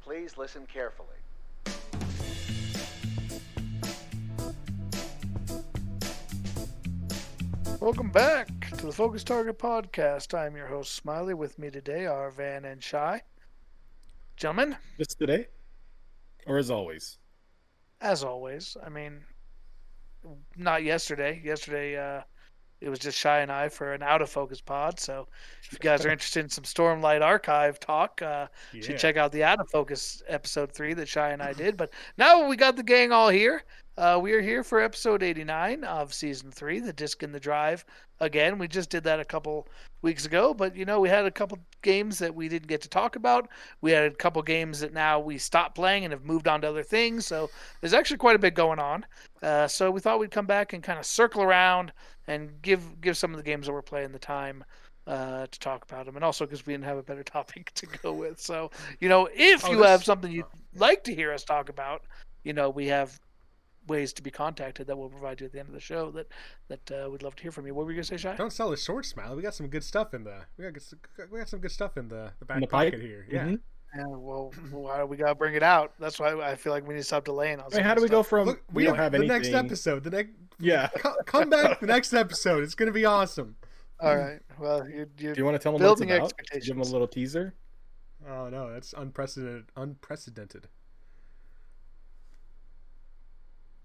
Please listen carefully. Welcome back to the Focus Target Podcast. I'm your host, Smiley. With me today are Van and Shy. Gentlemen, Just today? Or as always? as always, I mean, not yesterday. Yesterday, uh, it was just Shy and I for an out of focus pod. So if you guys are interested in some Stormlight Archive talk, uh, you should check out the out of focus episode three that Shy and I did. But now we got the gang all here. Uh, we are here for episode 89 of season three, the disc in the drive. Again, we just did that a couple weeks ago, but you know, we had a couple games that we didn't get to talk about. We had a couple games that now we stopped playing and have moved on to other things. So there's actually quite a bit going on. Uh, so we thought we'd come back and kind of circle around and give give some of the games that we're playing the time uh, to talk about them, and also because we didn't have a better topic to go with. So you know, if Oh, you this- have something you'd like to hear us talk about, you know, we have ways to be contacted that we'll provide you at the end of the show that that uh, we'd love to hear from you. What were you gonna say, Shy? Don't sell us short, Smiley. We got some good stuff in the. We got we got some good stuff in the the back In the pocket pipe? here. Yeah. Yeah, well, why do we gotta bring it out? That's why I feel like we need to stop delaying on. I some mean, how do we this go from Look, we don't have the anything? next episode. The next. Yeah. co- Come back the next episode. It's gonna be awesome. All right. Well, you, you, Do you want to tell them what it's Building about? Give them a little teaser. Oh no, that's unprecedented. Unprecedented.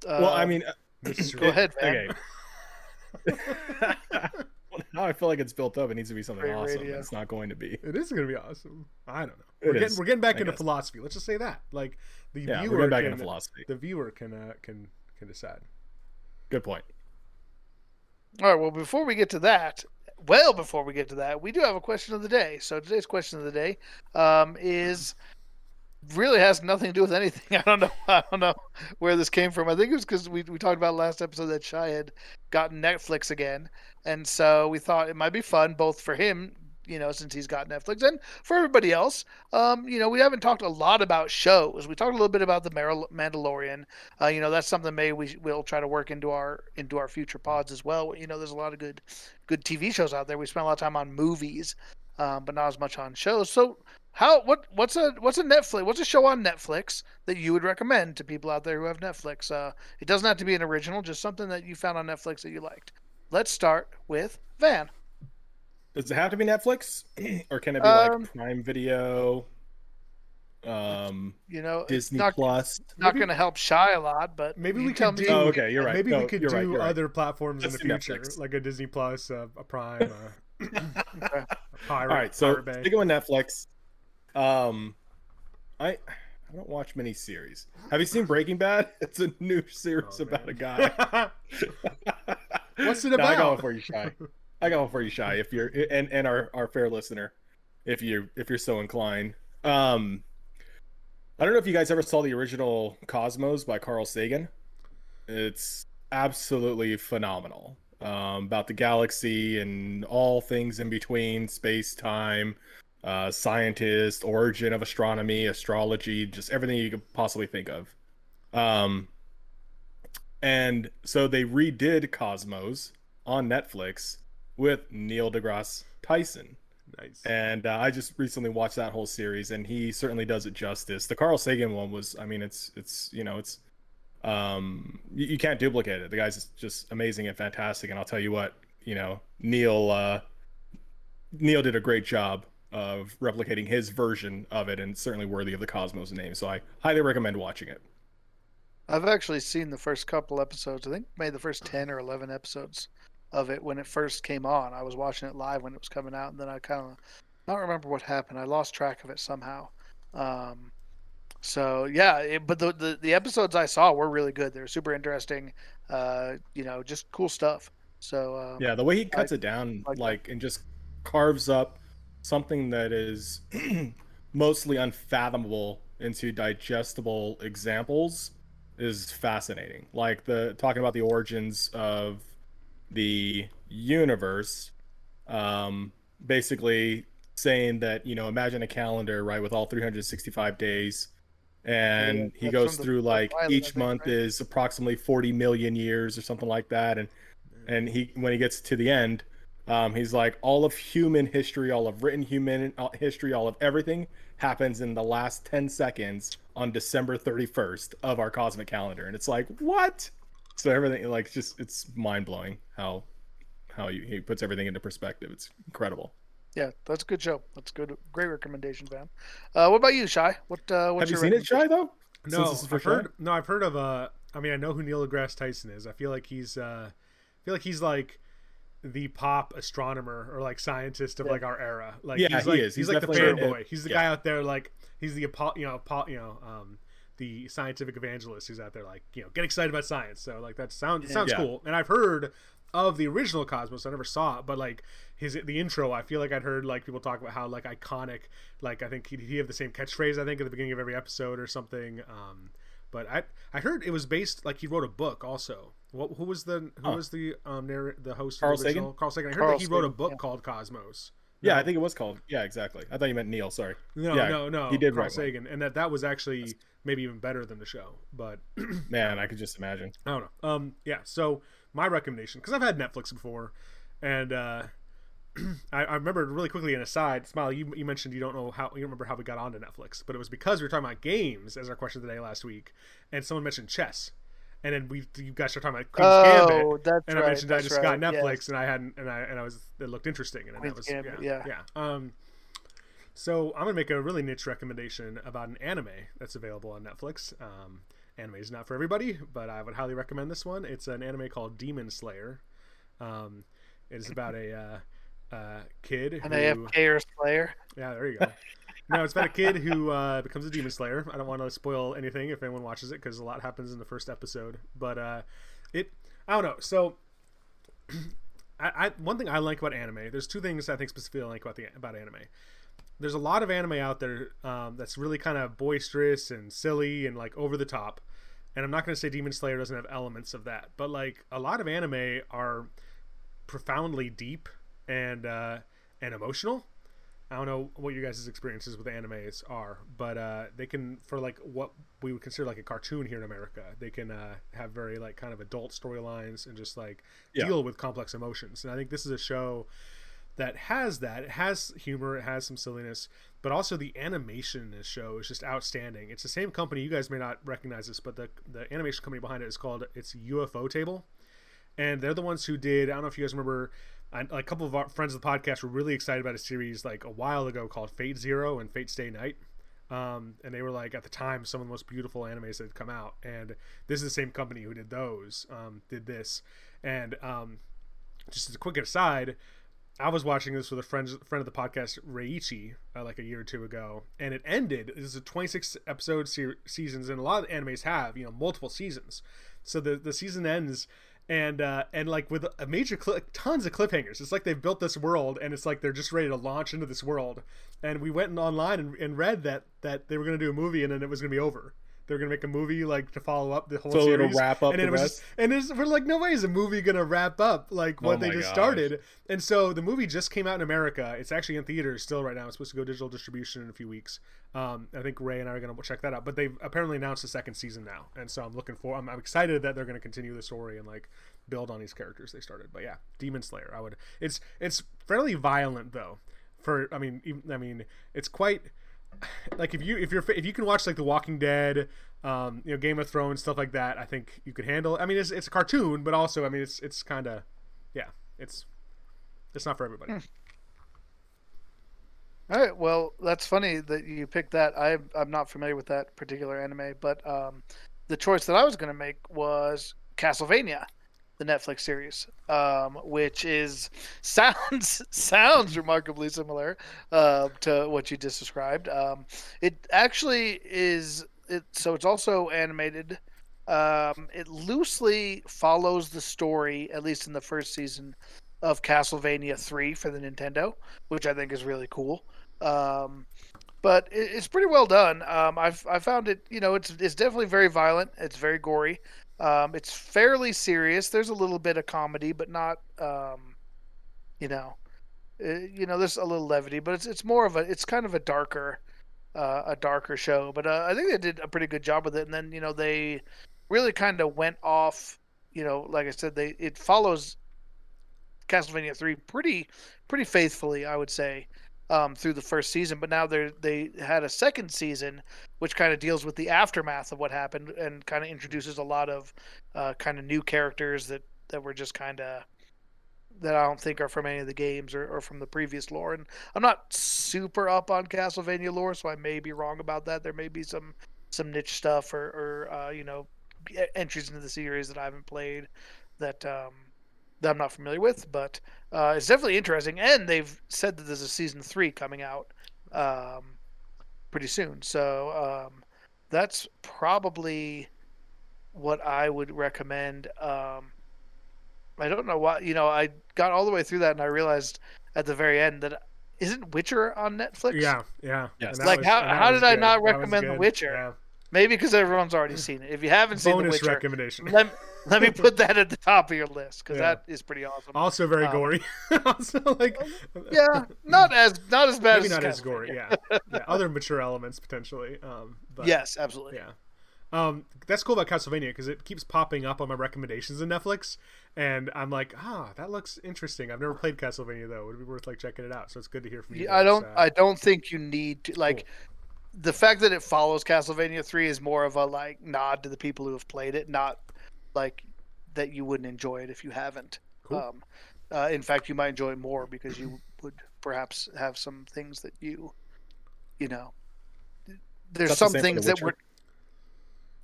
well, I uh, mean, uh, go ahead, Van. okay. well, now I feel like it's built up. It needs to be something Great awesome. radio. It's not going to be. It is gonna be awesome. I don't know. We're getting is, we're getting back I into guess. philosophy. Let's just say that. Like the Yeah, viewer we're getting back can, into philosophy. the viewer can uh, can can decide. Good point. All right. Well, before we get to that, well, before we get to that, we do have a question of the day. So today's question of the day um, is really has nothing to do with anything. I don't know. I don't know where this came from. I think it was because we we talked about last episode that Shy had gotten Netflix again, and so we thought it might be fun both for him. You know, since he's got Netflix, and for everybody else, um, you know, we haven't talked a lot about shows. We talked a little bit about the Mandalorian, uh, you know that's something maybe we will try to work into our into our future pods as well. You know, there's a lot of good good TV shows out there. We spend a lot of time on movies, um, but not as much on shows. So how what what's a what's a Netflix what's a show on Netflix that you would recommend to people out there who have Netflix? Uh, it doesn't have to be an original, just something that you found on Netflix that you liked. Let's start with Van. Does it have to be Netflix, or can it be Um, like Prime Video, um, You know, Disney not Plus? not going to help Shy a lot, but Maybe you we tell could me. do- Oh, okay, you're right. Maybe No, we could do right, you're right. other platforms Let's in the future, Netflix. like a Disney Plus, a, a Prime, a, a Pirate. All right, so Pirate Bay. sticking with Netflix, um, I I don't watch many series. Have you seen Breaking Bad? It's a new series Oh, about man. a guy. What's it No, I got about? one for you, Shy. I got one for you, Shy. If you're and and our our fair listener, if you if you're so inclined. Um, I don't know if you guys ever saw the original Cosmos by Carl Sagan. It's absolutely phenomenal. Um, about the galaxy and all things in between, space, time, uh, scientist, origin of astronomy, astrology, just everything you could possibly think of. Um, and so they redid Cosmos on Netflix with Neil deGrasse Tyson. nice. And uh, I just recently watched that whole series, and he certainly does it justice. The Carl Sagan one was, I mean, it's it's you know it's um you, you can't duplicate it. The guy's just amazing and fantastic. And I'll tell you what, you know, Neil uh, Neil did a great job of replicating his version of it, and it's certainly worthy of the Cosmos name. So I highly recommend watching it. I've actually seen the first couple episodes. I think maybe the first ten or eleven episodes of it when it first came on. I was watching it live when it was coming out, and then I kind of I don't remember what happened. I lost track of it somehow. Um, so yeah, it, but the, the the episodes I saw were really good. They were super interesting. Uh, you know, just cool stuff. So uh, Yeah, the way he cuts it down, like like, and just carves up something that is mostly unfathomable into digestible examples is fascinating. Like the talking about the origins of the universe, um, basically saying that you know imagine a calendar right with all 365 days and Yeah, he goes from the through like Violet, I each think, month right? is approximately 40 million years or something like that and and he when he gets to the end Um, he's like all of human history, all of written human uh, history, all of everything happens in the last 10 seconds on December 31st of our cosmic calendar. And it's like, what? So everything like just it's mind blowing how how he, he puts everything into perspective. It's incredible. Yeah, that's a good show. That's good. Great recommendation, Van. Uh, what about you, Shy? What uh, what's Have you your seen it, Shy though? Since No, this is for I've Shy? heard. No, I've heard of. Uh, I mean, I know who Neil deGrasse Tyson is. I feel like he's. Uh, I feel like he's like the pop astronomer or like scientist of Yeah. like our era. Like Yeah, he's he is. He's, He's like the definitely a- fanboy. He's the yeah. guy out there like he's the Apo- you know Apo- you know um the scientific evangelist who's out there like you know get excited about science. So like that sounds sounds Yeah. cool. And I've heard of the original Cosmos. I never saw it, but like his the intro, I feel like I'd heard like people talk about how like iconic. Like I think he he have the same catchphrase. I think at the beginning of every episode or something. Um, but I I heard it was based like he wrote a book also. What who was the who Huh. was the um narr- the host Carl of the original? Sagan? Carl Sagan. I heard Carl that he wrote a book yeah. called Cosmos. Yeah, I think it was called. Yeah, exactly. I thought you meant Neil. Sorry. No, Yeah, no, no. he did Carl write one. Sagan, and that that was actually maybe even better than the show. But Man, I could just imagine. I don't know. Um, yeah. So my recommendation, because I've had Netflix before, and uh, I, I remember really quickly an aside. Smile, you, you mentioned you don't know how you don't remember how we got onto Netflix, but it was because we were talking about games as our question of the day last week, and someone mentioned chess, and then we you guys started talking about Queen's Gambit. Oh, that's And right. I mentioned I just right, got Netflix, yes. and I hadn't, and I and I was it looked interesting, and that was Gambit, yeah, yeah. yeah. Um, so I'm gonna make a really niche recommendation about an anime that's available on Netflix. Um, anime is not for everybody, but I would highly recommend this one. It's an anime called Demon Slayer. Um, it is about a uh, uh, kid An who, AFK or Slayer. yeah, there you go. no, it's about a kid who uh, becomes a demon slayer. I don't want to spoil anything if anyone watches it because a lot happens in the first episode. But uh, it, I don't know. So, I, I one thing I like about anime. There's two things I think specifically I like about the about anime. There's a lot of anime out there um, that's really kind of boisterous and silly and like over the top. And I'm not going to say Demon Slayer doesn't have elements of that, but like a lot of anime are profoundly deep and uh, and emotional. I don't know what your guys' experiences with animes are, but uh, they can for like what we would consider like a cartoon here in America. They can uh, have very like kind of adult storylines and just like Yeah. deal with complex emotions. And I think this is a show that has that. It has humor, it has some silliness, but also the animation in this show is just outstanding. It's the same company. You guys may not recognize this, but the the animation company behind it is called it's Ufotable and they're the ones who did. I don't know if you guys remember. A couple of our friends of the podcast were really excited about a series like a while ago called Fate Zero and Fate Stay Night, um, and they were like at the time some of the most beautiful animes that had come out. And this is the same company who did those, um, did this. And um, just as a quick aside, I was watching this with a friend friend of the podcast, Reichi, uh, like a year or two ago, and it ended. This is a 26 episode se- seasons, and a lot of animes have you know multiple seasons. So the the season ends, and uh, and like with a major cli tons of cliffhangers. It's like they've built this world, and it's like they're just ready to launch into this world. And we went online and, and read that that they were going to do a movie, and then it was going to be over. They were going to make a movie like to follow up the whole So it'll series, wrap up and the it was just and it's, we're like, no way is a movie gonna wrap up like what Oh they just gosh. started. And so the movie just came out in America. It's actually in theaters still right now. It's supposed to go digital distribution in a few weeks. Um, I think Ray and I are gonna check that out. But they've apparently announced the second season now, and so I'm looking for. I'm, I'm excited that they're gonna continue the story and like build on these characters they started. But yeah, Demon Slayer. I would. It's it's fairly violent though. For I mean even, I mean it's quite like if you if you're if you can watch like The Walking Dead, um, you know Game of Thrones stuff like that, I think you could handle. I mean, it's it's a cartoon, but also I mean it's it's kind of yeah, it's it's not for everybody. All right. Well, that's funny that you picked that. I I'm not familiar with that particular anime, but um, the choice that I was going to make was Castlevania, the Netflix series, um, which is sounds sounds remarkably similar uh, to what you just described. Um, it actually is. It so it's also animated. Um, it loosely follows the story, at least in the first season, of Castlevania 3 for the Nintendo, which I think is really cool. Um, but it, it's pretty well done. Um, I've I found it, you know, it's it's definitely very violent. It's very gory. Um, it's fairly serious. There's a little bit of comedy, but not, um, you know, uh, you know, there's a little levity, but it's it's more of a it's kind of a darker, uh, a darker show. But uh, I think they did a pretty good job with it. And then you know they really kind of went off. You know, like I said, they it follows Castlevania three pretty pretty faithfully, I would say, um, through the first season. But now they they had a second season, which kind of deals with the aftermath of what happened and kind of introduces a lot of uh, kind of new characters that that were just kind of that I don't think are from any of the games or, or from the previous lore. And I'm not super up on Castlevania lore, so I may be wrong about that. There may be some some niche stuff or, or uh, you know entries into the series that I haven't played that um, that I'm not familiar with, but uh, it's definitely interesting. And they've said that there's a season three coming out um, pretty soon, so um, that's probably what I would recommend. Um, I don't know why. You know, I got all the way through that, and I realized at the very end that isn't Witcher on Netflix? Yeah, yeah. Yes. Like, was- how- how was did I not recommend The good. Witcher? Maybe because everyone's already seen it. If you haven't seen The Bonus Witcher, recommendation. let, let me put that at the top of your list because Yeah. that is pretty awesome. Also very Um, gory. also like yeah, not as not as bad maybe as not as gory. Yeah. yeah, other mature elements potentially. Um, but, Yes, absolutely. Yeah. Um, that's cool about Castlevania because it keeps popping up on my recommendations in Netflix, and I'm like, ah, that looks interesting. I've never played Castlevania though; it'd be worth like checking it out. So it's good to hear from you. Yeah, I don't. uh, I don't think you need to like. The fact that it follows Castlevania three is more of a like nod to the people who have played it, not like that you wouldn't enjoy it if you haven't. Cool. Um, uh, in fact, you might enjoy it more because you would perhaps have some things that you, you know, there's the some same things The that were.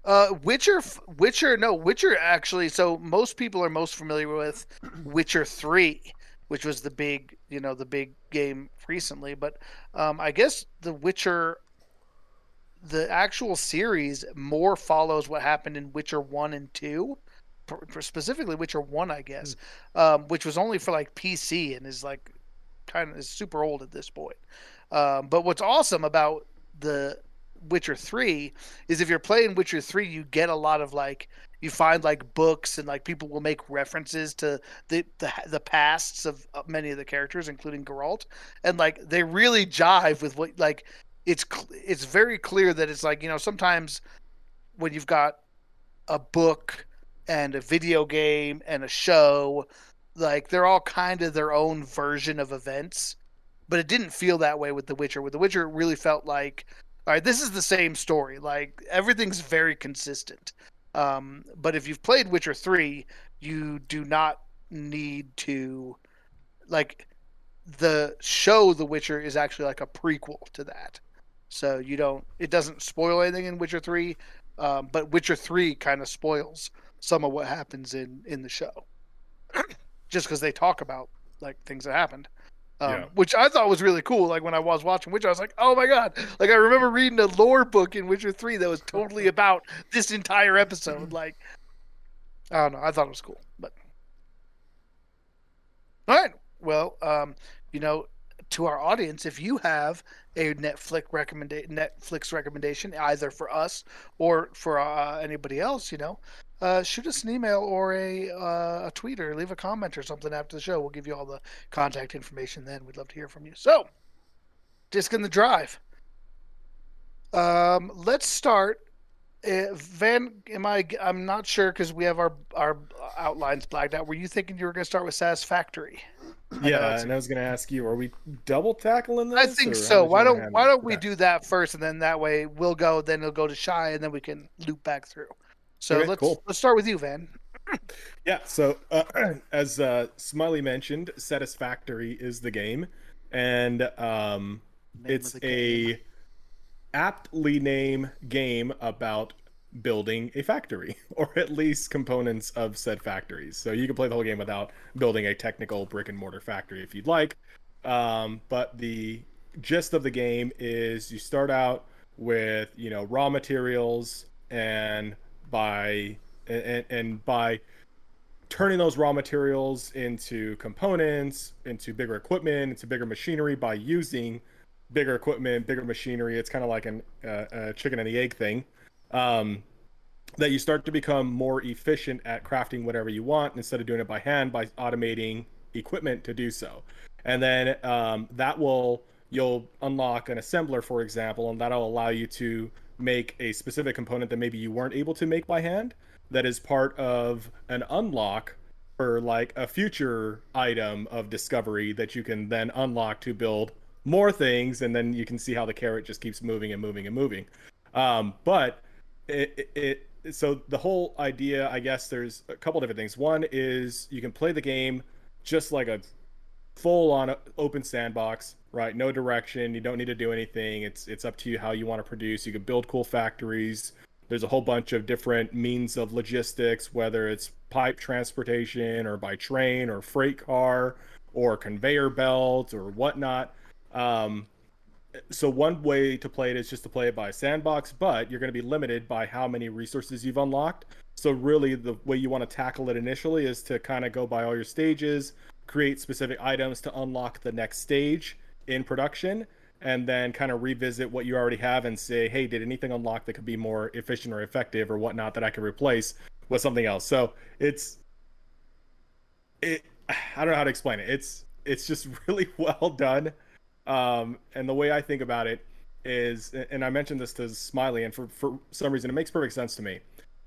Uh, Witcher, Witcher, no, Witcher actually. So most people are most familiar with Witcher three, which was the big, you know, the big game recently. But um, I guess the Witcher, the actual series, more follows what happened in Witcher one and two, specifically Witcher one, I guess, um, which was only for like PC and is like kind of is super old at this point. Um, but what's awesome about the Witcher 3 is if you're playing Witcher 3, you get a lot of like you find like books and like people will make references to the the, the pasts of many of the characters, including Geralt, and like they really jive with what like it's it's very clear that it's like you know sometimes when you've got a book and a video game and a show like they're all kind of their own version of events but it didn't feel that way with the witcher. With the witcher it really felt like all right this is the same story like everything's very consistent. Um, but if you've played witcher 3 you do not need to like the show the witcher is actually like a prequel to that so you don't it doesn't spoil anything in witcher 3 um, but witcher 3 kind of spoils some of what happens in in the show. Just because they talk about like things that happened. Um, Yeah. which i thought was really cool like when i was watching witcher i was like oh my god. Like i remember reading a lore book in witcher 3 that was totally about this entire episode like i don't know i thought it was cool but all right well um you know to our audience if you have a netflix recommendation netflix recommendation either for us or for uh, anybody else you know uh, shoot us an email or a uh, a tweet or leave a comment or something after the show. We'll give you all the contact information then. We'd love to hear from you. So, disc in the drive. Um, let's start. Uh, Van, am I? I'm not sure because we have our our outlines blacked out. Were you thinking you were going to start with Satisfactory? Yeah, it's- and I was gonna ask you, are we double tackling this? I think so. Why don't Why don't we do that first, and then that way we'll go. Then it'll go to Shy, and then we can loop back through. So Okay, let's cool. let's start with you, Van. Yeah, so uh, as uh, Smiley mentioned, Satisfactory is the game, and um, Name it's a. game. Aptly named game about building a factory, or at least components of said factories. So you can play the whole game without building a technical brick and mortar factory if you'd like. Um, but the gist of the game is you start out with you know raw materials and by and, and by turning those raw materials into components, into bigger equipment, into bigger machinery by using bigger equipment, bigger machinery. It's kind of like an uh, a chicken and the egg thing. Um, that you start to become more efficient at crafting whatever you want instead of doing it by hand by automating equipment to do so. And then um, that will you'll unlock an assembler, for example, and that'll allow you to make a specific component that maybe you weren't able to make by hand. That is part of an unlock for like a future item of discovery that you can then unlock to build more things, and then you can see how the carrot just keeps moving and moving and moving. Um, but it, it, it so the whole idea, I guess, there's a couple different things. One is you can play the game just like a full on open sandbox, right? No direction. You don't need to do anything. It's it's up to you how you want to produce. You can build cool factories. There's a whole bunch of different means of logistics, whether it's pipe transportation or by train or freight car or conveyor belt or whatnot. Um, so one way to play it is just to play it by sandbox, but you're going to be limited by how many resources you've unlocked. So really, the way you want to tackle it initially is to kind of go by all your stages, create specific items to unlock the next stage in production, and then kind of revisit what you already have and say, hey, did anything unlock that could be more efficient or effective or whatnot that I could replace with something else? So it's it. I don't know how to explain it. It's it's just really well done, um, and the way I think about it is, and I mentioned this to Smiley, and for for some reason it makes perfect sense to me.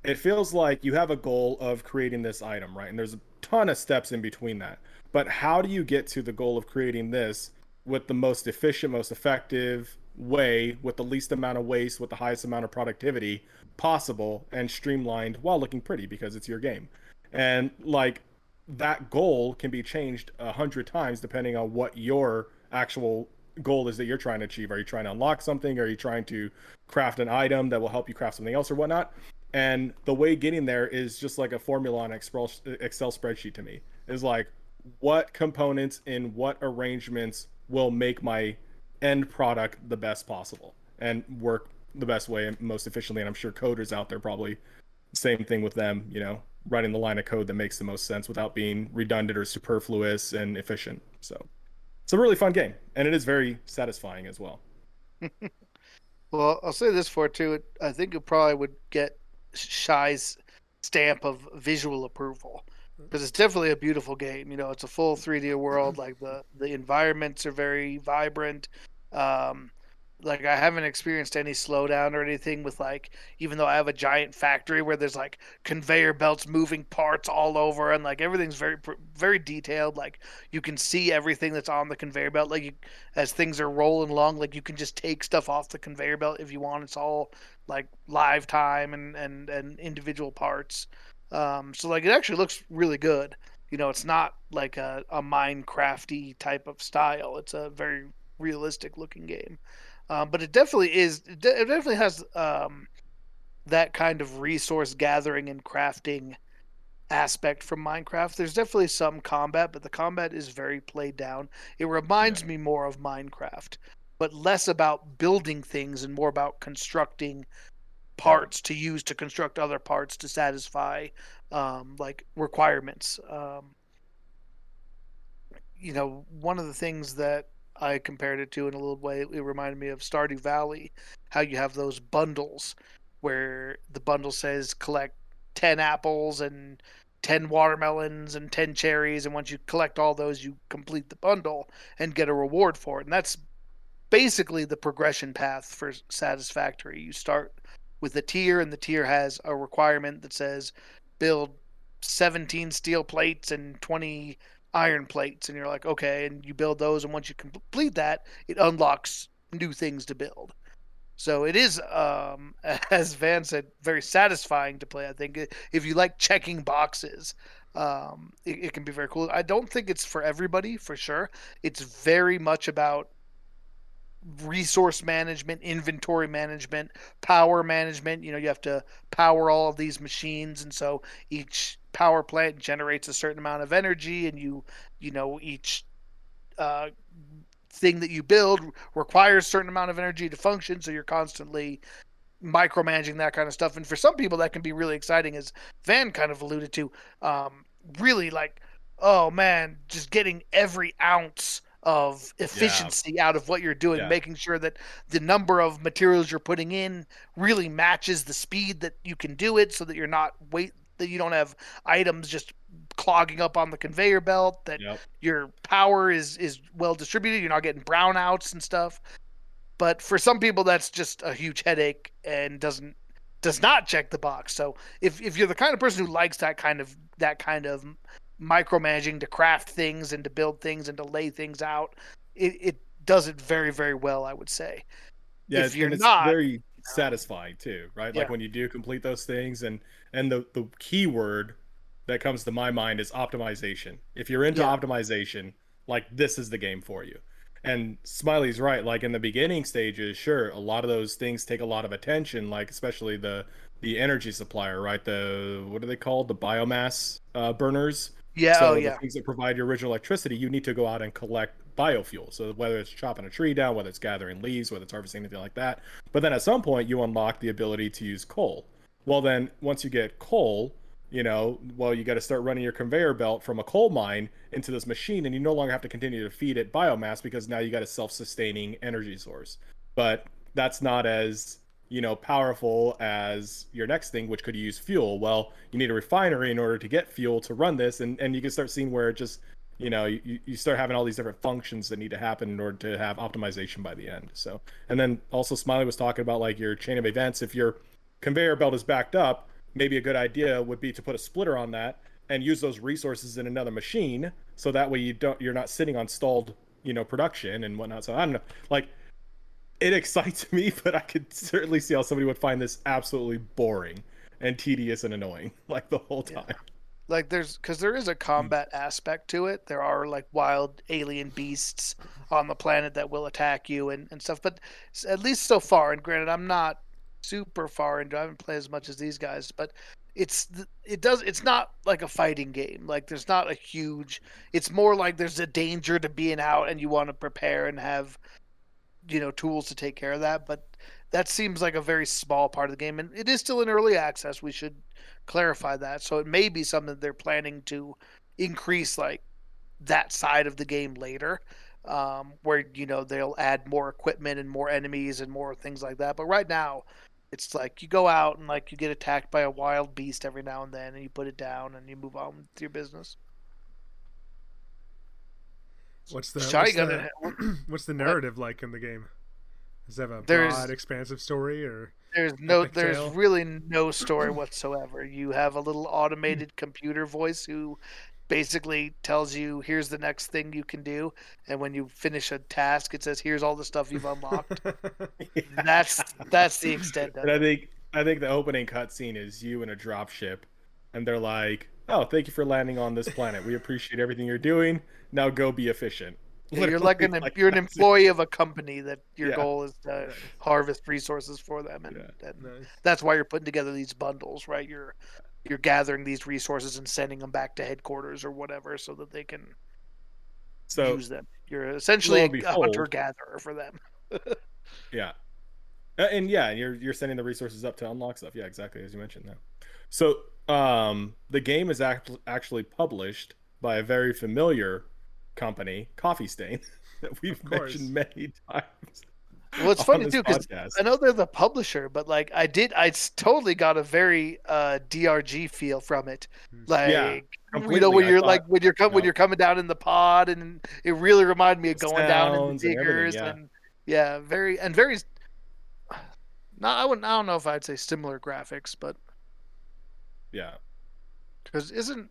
It feels like you have a goal of creating this item, right? And there's a ton of steps in between that. But how do you get to the goal of creating this with the most efficient, most effective way, with the least amount of waste, with the highest amount of productivity possible, and streamlined while looking pretty because it's your game. And like that goal can be changed a hundred times depending on what your actual goal is that you're trying to achieve. Are you trying to unlock something? Are you trying to craft an item that will help you craft something else or whatnot? And the way getting there is just like a formula on Excel spreadsheet to me. Is like what components in what arrangements will make my end product the best possible and work the best way and most efficiently. And I'm sure coders out there probably same thing with them, you know, writing the line of code that makes the most sense without being redundant or superfluous and efficient. So it's a really fun game and it is very satisfying as well. well, I'll say this for it too. I think it probably would get Shy's stamp of visual approval because it's definitely a beautiful game. You know, it's a full 3D world. Like the the environments are very vibrant. Um, like I haven't experienced any slowdown or anything with like even though I have a giant factory where there's like conveyor belts moving parts all over and like everything's very very detailed like you can see everything that's on the conveyor belt like you, as things are rolling along like you can just take stuff off the conveyor belt if you want it's all like live time and and and individual parts um, so like it actually looks really good. You know, it's not like a, a Minecrafty type of style. It's a very realistic looking game. Um, but it definitely is. It, definitely has um, that kind of resource gathering and crafting aspect from Minecraft. There's definitely some combat, but the combat is very played down. It reminds yeah. me more of Minecraft, but less about building things and more about constructing parts to use to construct other parts to satisfy um, like requirements. Um, you know, one of the things that I compared it to in a little way, it reminded me of Stardew Valley, how you have those bundles where the bundle says collect 10 apples and 10 watermelons and 10 cherries. And once you collect all those, you complete the bundle and get a reward for it. And that's basically the progression path for Satisfactory. You start with a tier, and the tier has a requirement that says build 17 steel plates and 20 iron plates, and you're like, okay, and you build those, and once you complete that, it unlocks new things to build. So it is, um, as Van said, very satisfying to play. I think if you like checking boxes, um, it, it, can be very cool. I don't think it's for everybody, for sure. It's very much about resource management, inventory management, power management. You know, you have to power all of these machines, and so each power plant generates a certain amount of energy, and you, you know, each uh, thing that you build requires a certain amount of energy to function. So you're constantly micromanaging that kind of stuff. And for some people, that can be really exciting, as Van kind of alluded to. Um, really, like, oh man, just getting every ounce of efficiency yeah. out of what you're doing, yeah. making sure that the number of materials you're putting in really matches the speed that you can do it, so that you're not wait that you don't have items just clogging up on the conveyor belt. That yep. your power is is well distributed. You're not getting brownouts and stuff. But for some people, that's just a huge headache and doesn't does not check the box. So if if you're the kind of person who likes that kind of that kind of micromanaging to craft things and to build things and to lay things out. It, it does it very very well, I would say. Yeah, if you're and it's not, very satisfying too, right? Like when you do complete those things, and and the the key word that comes to my mind is optimization. If you're into Yeah. optimization, like this is the game for you. And Smiley's right. Like in the beginning stages, sure, a lot of those things take a lot of attention. Like especially the the energy supplier, right? The what are they called? The biomass uh, burners. yeah, so oh the yeah, things that provide your original electricity, you need to go out and collect biofuel. So whether it's chopping a tree down, whether it's gathering leaves, whether it's harvesting anything like that. But then at some point, you unlock the ability to use coal. Well, then once you get coal, you know, well, you got to start running your conveyor belt from a coal mine into this machine, and you no longer have to continue to feed it biomass because now you got a self-sustaining energy source. But that's not as you know powerful as your next thing which could use fuel well you need a refinery in order to get fuel to run this and and you can start seeing where it just you know you, you start having all these different functions that need to happen in order to have optimization by the end. So and then also smiley was talking about like your chain of events. If your conveyor belt is backed up maybe a good idea would be to put a splitter on that and use those resources in another machine. So that way you don't you're not sitting on stalled you know production and whatnot. So i don't know like it excites me, but I could certainly see how somebody would find this absolutely boring and tedious and annoying, like the whole Yeah. Like there's because there Hmm. a combat aspect to it. There are like wild alien beasts on the planet that will attack you and, and stuff. But at least so far, and granted, I'm not super far into. I haven't played as much as these guys, but it's it does it's not like a fighting game. Like there's not a huge. It's more like there's a danger to being out, and you want to prepare and have you know tools to take care of that. But that seems like a very small part of the game, and it is still in early access. We should clarify that. So it may be something they're planning to increase like that side of the game later, um, where you know they'll add more equipment and more enemies and more things like that. But right now, it's like you go out and like you get attacked by a wild beast every now and then, and you put it down and you move on with your business. What's the what's the, what's the narrative like in the game? Does that have a There's- broad, expansive story, or There's no, there's tale. really no story whatsoever. You have a little automated computer voice who basically tells you, "Here's the next thing you can do," and when you finish a task, it says, "Here's all the stuff you've unlocked." that's that's the extent of And I think I think the opening cutscene is you in a dropship, and they're like, "Oh, thank you for landing on this planet. We appreciate everything you're doing. Now go be efficient." Yeah, You're like an Literally, you're an employee of a company that your Yeah. goal is to harvest resources for them, and, Yeah. and Nice. that's why you're putting together these bundles, right? You're you're gathering these resources and sending them back to headquarters or whatever, so that they can So use them. You're essentially lo a hunter gatherer for them. Yeah. Uh, And yeah, and you're you're sending the resources up to unlock stuff. Yeah, exactly as you mentioned. Yeah. So um, the game is act- actually published by a very familiar company, Coffee Stain, that we've mentioned many times. Well, it's funny too because. I know they're the publisher, but like I did, I totally got a very uh, DRG feel from it. Like Yeah, you know when I you're thought- like when you're com- when you're coming down in the pod, and it really reminded me of going down in sounds the and yeah. and yeah, very and very. Not I wouldn't I don't know if I'd say similar graphics, but Yeah. because isn't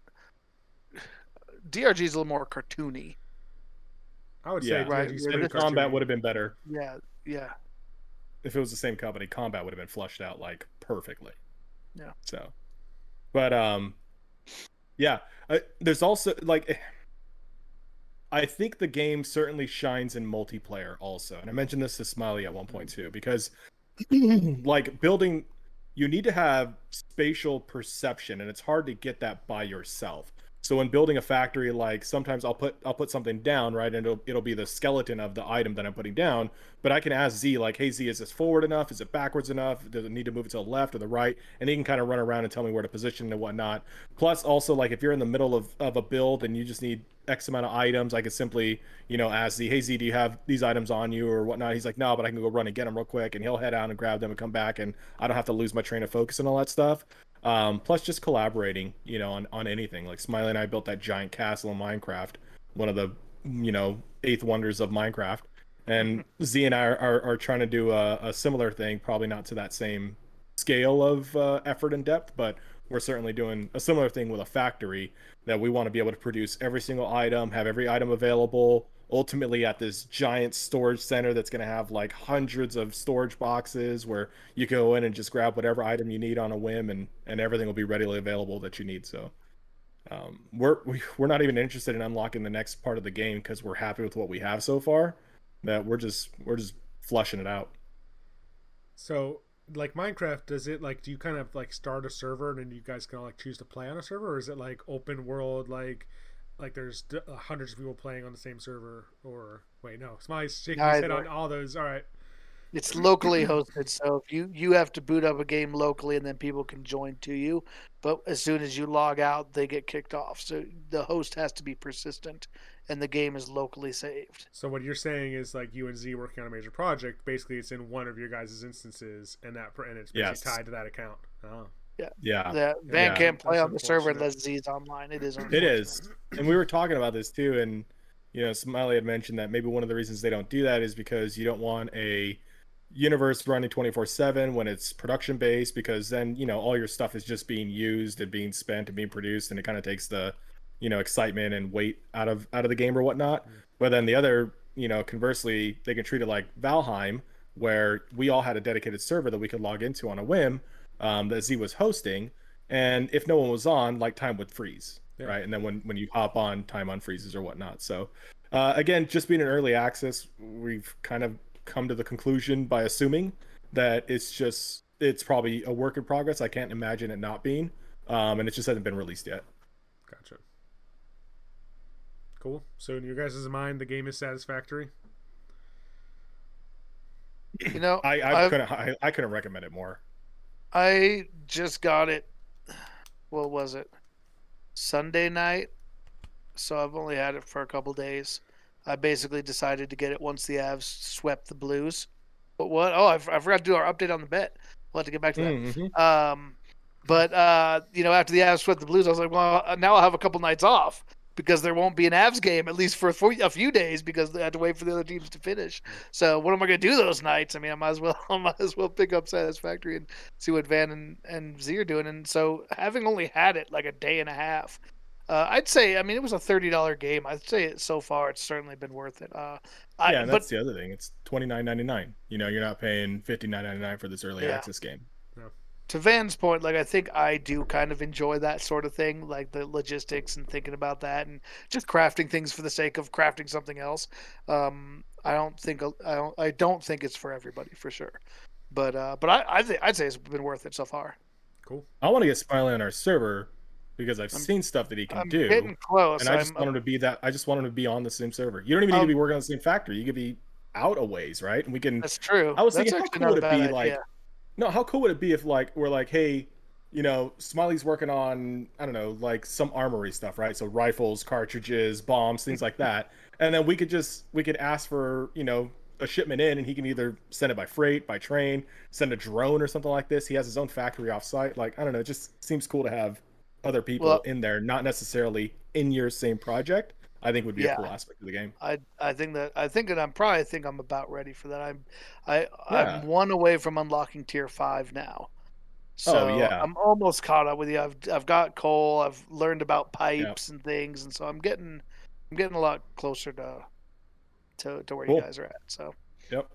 DRG is a little more cartoony. I would Yeah. say Right, DRG's yeah, And the combat would have been better Yeah, yeah. if it was the same company. Combat would have been flushed out like perfectly. Yeah. So, but um, yeah. Uh, there's also like, I think the game certainly shines in multiplayer also, and I mentioned this to Smiley at one point too, because like building, you need to have spatial perception, and it's hard to get that by yourself. So when building a factory, like sometimes I'll put I'll put something down, right, and it'll it'll be the skeleton of the item that I'm putting down. But I can ask Z like, hey Z, is this forward enough? Is it backwards enough? Does it need to move it to the left or the right? And he can kind of run around and tell me where to position and whatnot. Plus, also like if you're in the middle of, of a build and you just need X amount of items, I could simply, you know, ask Z, hey Z, do you have these items on you or whatnot? He's like, no, but I can go run and get them real quick, and he'll head out and grab them and come back, and I don't have to lose my train of focus and all that stuff. Um, plus, just collaborating, you know, on, on anything. Like Smiley and I built that giant castle in Minecraft, one of the, you know, eighth wonders of Minecraft. And Z and I are, are, are trying to do a, a similar thing, probably not to that same scale of uh, effort and depth, but we're certainly doing a similar thing with a factory that we want to be able to produce every single item, have every item available, ultimately at this giant storage center that's going to have like hundreds of storage boxes where you go in and just grab whatever item you need on a whim and and everything will be readily available that you need so um, we're we, we're not even interested in unlocking the next part of the game because we're happy with what we have so far that we're just we're just flushing it out. So, like Minecraft, does it like do you kind of like start a server and then you guys can like choose to play on a server, or is it like open world like like there's d- uh, hundreds of people playing on the same server? Or wait, no, Smiley's shaking his head on all those. All right, It's locally hosted, so if you you have to boot up a game locally, and then people can join to you. But as soon as you log out, they get kicked off. So the host has to be persistent, and the game is locally saved. so what you're saying is like you and Z working on a major project. Basically, it's in one of your guys' instances, and that and it's basically Yes. tied to that account. Oh, yeah Yeah. The Van yeah, can't play that's on the server unless Z's online. It is. It is. and we were talking about this too. And you know, Smiley had mentioned that maybe one of the reasons they don't do that is because you don't want a universe running twenty four seven when it's production based, because then you know all your stuff is just being used and being spent and being produced, and it kind of takes the you know excitement and weight out of out of the game or whatnot. Mm. But then the other, you know, conversely, they can treat it like Valheim, where we all had a dedicated server that we could log into on a whim um, that Z was hosting, and if no one was on, like time would freeze, Yeah. right? And then when when you hop on, time unfreezes or whatnot. So uh, again, just being an early access, we've kind of come to the conclusion by assuming that it's just it's probably a work in progress. I can't imagine it not being, um, and it just hasn't been released yet. gotcha. Cool. So in your guys' mind, the game is satisfactory. You know, I I I've- couldn't I, I couldn't recommend it more. I just got it. What was it? Sunday night. So I've only had it for a couple days. I basically decided to get it once the Avs swept the Blues. But what? Oh, I, f- I forgot to do our update on the bet. We'll have to get back to that. Mhm. Um, but uh, you know, after the Avs swept the Blues, I was like, well, uh, now I'll have a couple nights off because there won't be an Avs game at least for a few- a few days because they had to wait for the other teams to finish. So what am I going to do those nights? I mean, I might as well, I might as well pick up Satisfactory and see what Van and, and Z are doing. And so having only had it like a day and a half, uh, I'd say, I mean, it was a thirty dollar game. I'd say it, so far it's certainly been worth it. Uh, I, yeah, and but that's the other thing. It's twenty nine ninety nine. You know, you're not paying fifty nine ninety nine for this early Yeah. access game. To Van's point, like I think I do kind of enjoy that sort of thing, like the logistics and thinking about that, and just crafting things for the sake of crafting something else. Um, I don't think I don't I don't think it's for everybody for sure, but uh, but I I think I'd say it's been worth it so far. Cool. I want to get Smiley on our server because I've I'm- seen stuff that he can I'm do, getting close. and I just I'm, want him to be that. I just want him to be on the same server. You don't even need Um, to be working on the same factory. You could be out a ways, right? And we can. that's true. I was that's thinking, how cool would it bad be, like, idea. No, how cool would it be if like we're like, hey, you know, Smiley's working on I don't know, like some armory stuff, right? So rifles, cartridges, bombs, things like that, and then we could just we could ask for you know a shipment in, and he can either send it by freight, by train, send a drone or something like this. He has his own factory offsite. Like I don't know, it just seems cool to have other people Well- in there, not necessarily in your same project. I think would be Yeah. a cool aspect of the game. I I think that I think that I'm probably I think I'm about ready for that. I'm I Yeah. I'm one away from unlocking tier five now. So Oh, yeah. I'm almost caught up with you. I've I've got coal. I've learned about pipes and things, and so I'm getting I'm getting a lot closer to to, to where Cool. you guys are at. So Yep.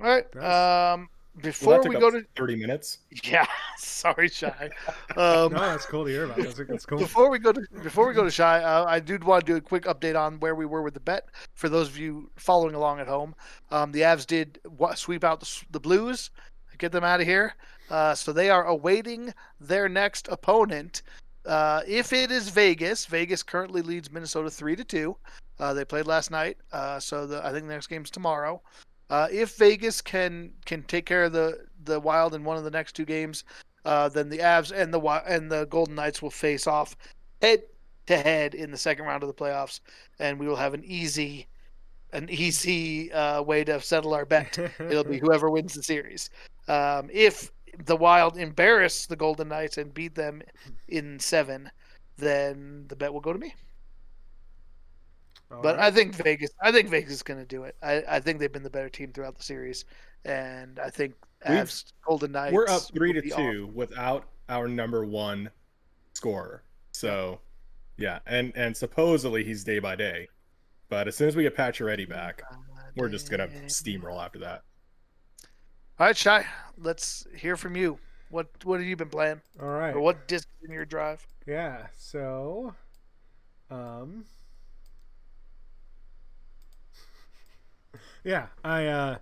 all right. Nice. Um, Well, before that took we up go to thirty minutes. yeah, sorry, shy. Um, No, that's cool to hear about. That's, that's cool. Before we go to before we go to shy, uh, I do want to do a quick update on where we were with the bet for those of you following along at home. Um, the Avs did wa- sweep out the, the Blues, get them out of here. Uh, so they are awaiting their next opponent. Uh, if it is Vegas, Vegas currently leads Minnesota three to two. Uh, they played last night, uh, so the, I think the next game's tomorrow. Uh, if Vegas can can take care of the the Wild in one of the next two games, uh, then the Avs and the and the Golden Knights will face off head to head in the second round of the playoffs, and we will have an easy an easy uh, way to settle our bet. It'll be whoever wins the series. Um, if the Wild embarrass the Golden Knights and beat them in seven, then the bet will go to me. All But right. I think Vegas. I think Vegas is going to do it. I, I think they've been the better team throughout the series, and I think We've- Avs Golden Knights. We're up three to would be two without our number one scorer. So, yeah, and and supposedly he's day by day, but as soon as we get Pacioretty back, awesome. we're just gonna steamroll after that. All right, Shy. Let's hear from you. What what have you been playing? All right. Or what disc in your drive? Yeah. So, um, yeah, I uh,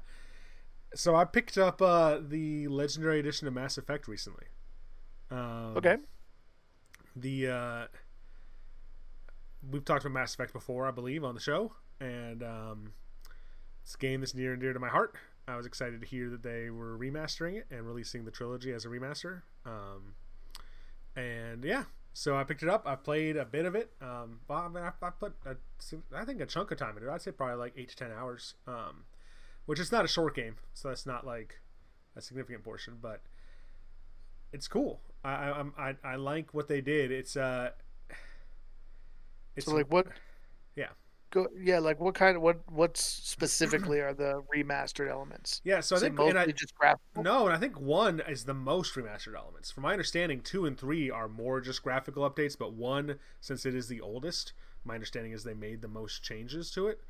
so I picked up uh the Legendary Edition of Mass Effect recently. Um, Okay. The uh, we've talked about Mass Effect before, I believe, on the show, and um, it's a game is near and dear to my heart. I was excited to hear that they were remastering it and releasing the trilogy as a remaster. Um, and yeah, so I picked it up. I played a bit of it. Um, well, I, mean, I, I put a, I think a chunk of time into it. I'd say probably like eight to ten hours. Um, which is not a short game, so that's not like a significant portion, but it's cool. I I I'm- I, I like what they did. It's uh, it's So like what? Yeah. Go yeah. Like what kind of what what specifically are the remastered elements? yeah. So I Is it think and mostly I, just graphical. No, and I think one is the most remastered elements. From my understanding, two and three are more just graphical updates, but one, since it is the oldest, my understanding is they made the most changes to it.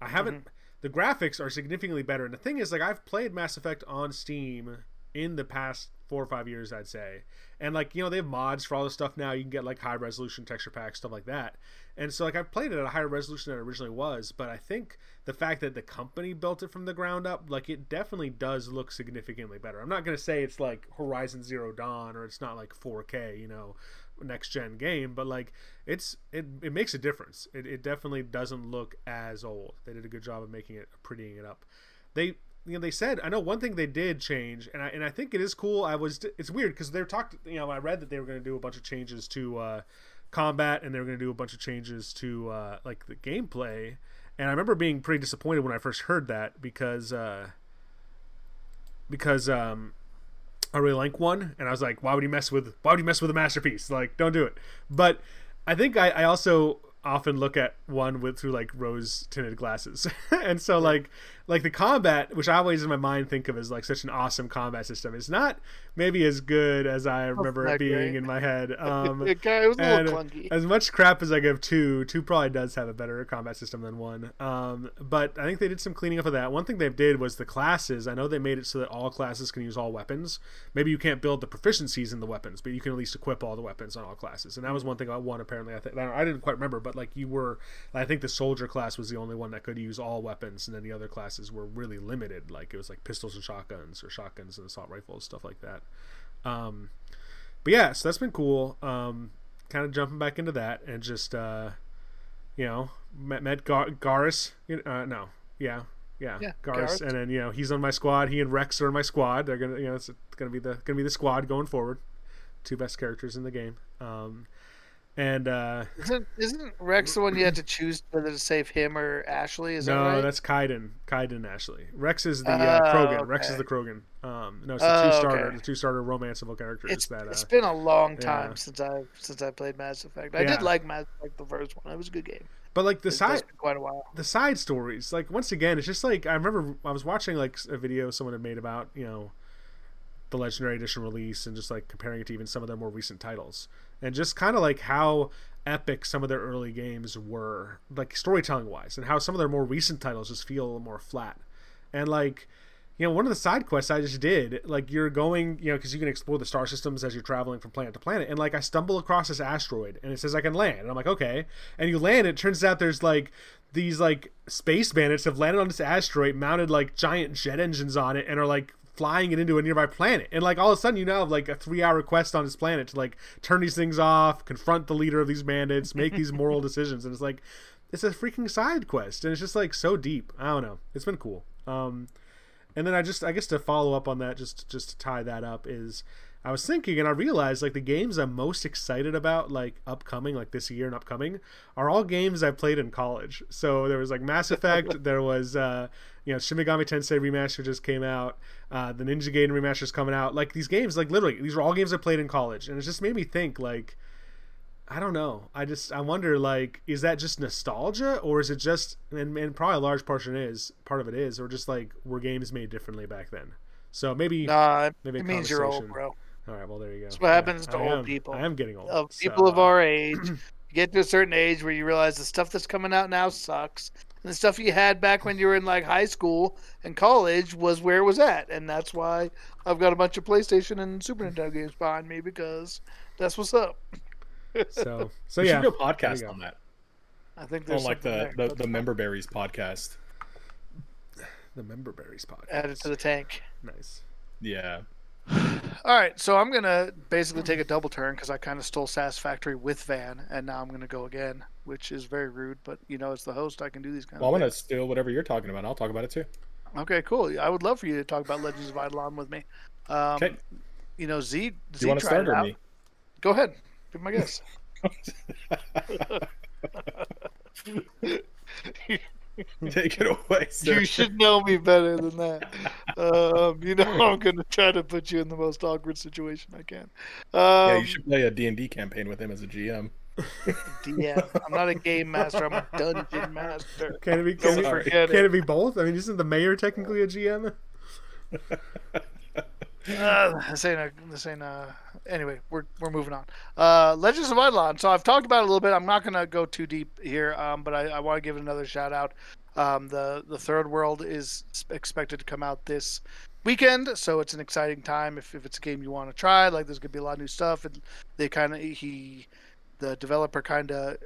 I haven't. Mm-hmm. The graphics are significantly better, and the thing is, like, I've played Mass Effect on Steam in the past four or five years, I'd say, and like, you know, they have mods for all this stuff now. You can get like high resolution texture packs, stuff like that. And so, like, I've played it at a higher resolution than it originally was, but I think the fact that the company built it from the ground up, like, it definitely does look significantly better. I'm not to say it's like Horizon Zero Dawn or it's not like 4K, you know, next gen game, but like, it's it, it makes a difference. It, it definitely doesn't look as old. They did a good job of making it prettying it up. They you know they said I know one thing they did change and I and I think it is cool. I was it's weird because they're talked you know I read that they were going to do a bunch of changes to uh, combat and they were going to do a bunch of changes to uh, like the gameplay. And I remember being pretty disappointed when I first heard that because uh, because um, I really like one, and I was like, why would you mess with why would you mess with a masterpiece? Like, don't do it. But I think I, I also often look at one with through like rose tinted glasses, and so like like the combat, which I always in my mind think of as like such an awesome combat system, is not maybe as good as I remember it being great. in my head. Um, it, it was a little clunky. as much crap as I give two, two probably does have a better combat system than one. Um, but I think they did some cleaning up of that. One thing they did was the classes. I know they made it so that all classes can use all weapons. Maybe you can't build the proficiencies in the weapons, but you can at least equip all the weapons on all classes. And that was one thing about one. Apparently, I think I didn't quite remember, but like you were, I think the soldier class was the only one that could use all weapons, and then the other classes were really limited. Like it was like pistols and shotguns, or shotguns and assault rifles, stuff like that. Um, but yeah, so that's been cool. Um, kind of jumping back into that and just uh, you know met, met Gar- Garrus. Uh, no, yeah, yeah, Yeah, and then you know he's on my squad. He and Wrex are in my squad. They're gonna you know it's gonna be the gonna be the squad going forward. Two best characters in the game. Um, and uh, Isn't, isn't Wrex the one you had to choose whether to save him or Ashley? Is no, that right? that's Kaidan. Kaidan Ashley. Wrex is the uh, Oh, Krogan. Wrex is the Krogan. Um, no, it's the Oh, two starter, okay. the two starter romanceable characters It's, that. Uh, it's been a long time yeah. since I since I played Mass Effect. I Yeah. did like Mass Effect the first one. It was a good game. but like the It's side, quite a while. the side stories like once again it's just like i remember i was watching like a video someone had made about you know the legendary edition release and just like comparing it to even some of their more recent titles and just kind of like how epic some of their early games were like storytelling wise and how some of their more recent titles just feel a little more flat. And like you know one of the side quests i just did like you're going you know because you can explore the star systems as you're traveling from planet to planet and like i stumble across this asteroid and it says i can land and i'm like okay. And you land it turns out there's like these like space bandits have landed on this asteroid mounted like giant jet engines on it and are like flying it into a nearby planet. And like all of a sudden you now have like a three hour quest on this planet to like turn these things off confront the leader of these bandits make these moral decisions. And it's like it's a freaking side quest and it's just like so deep. I don't know. It's been cool. Um and then I just I guess to follow up on that, just just to tie that up is I was thinking and I realized like the games I'm most excited about like upcoming like this year and upcoming are all games I played in college. So there was like Mass Effect, there was uh you know Shin Megami Tensei remaster just came out, uh the Ninja Gaiden remaster is coming out. Like these games like literally these are all games I played in college and it just made me think like I don't know. I just I wonder like is that just nostalgia or is it just and, and probably a large portion is part of it is or just like were games made differently back then. So maybe Nah, it maybe a means you're old, bro. All right, well there you go. That's what happens to I old am- people. I am getting old. Of so, people of uh, our age, you get to a certain age where you realize the stuff that's coming out now sucks. And the stuff you had back when you were in like high school and college was where it was at, and that's why I've got a bunch of PlayStation and Super Nintendo games behind me because that's what's up. So so we yeah. should do a podcast on that. I think On like the there. the, Let's the member berries podcast. The member berries podcast. add it to the tank. Nice. Yeah. All right, so I'm gonna basically take a double turn because I kind of stole Satisfactory with Van, and now I'm gonna go again, which is very rude. But you know, as the host, I can do these kind Well, I'm gonna steal whatever you're talking about. I'll talk about it too. Okay, cool. I would love for you to talk about Legends of IdleOn with me. Um, Okay. You know, Z. Do you want to start or me? Go ahead. Be my guest. Take it away, sir. you should know me better than that. Um, you know, I'm gonna try to put you in the most awkward situation I can. Um, yeah, you should play a D&D campaign with him as a GM. DM. I'm not a game master. I'm a dungeon master. Can it be Don't can, it, can it. it be both? I mean, isn't the mayor technically a GM? Uh, this ain't a, this ain't a, anyway, we're, we're moving on. Uh, Legends of IdleOn. So I've talked about it a little bit. I'm not going to go too deep here, um, but I, I want to give it another shout out. Um, the, the third world is expected to come out this weekend. So it's an exciting time. If, if it's a game you want to try, like there's going to be a lot of new stuff and they kind of, he, the developer kind of,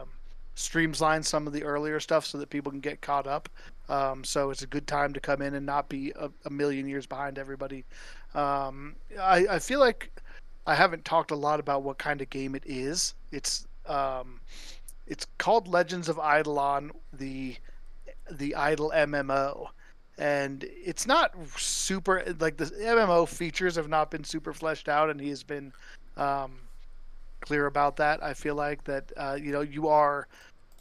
um, streamlines some of the earlier stuff so that people can get caught up. Um, so it's a good time to come in and not be a, a million years behind everybody. Um, I, I feel like I haven't talked a lot about what kind of game it is. It's um, it's called Legends of IdleOn, the the Idle MMO, and it's not super like the MMO features have not been super fleshed out, and he has been um, clear about that. I feel like that uh, you know you are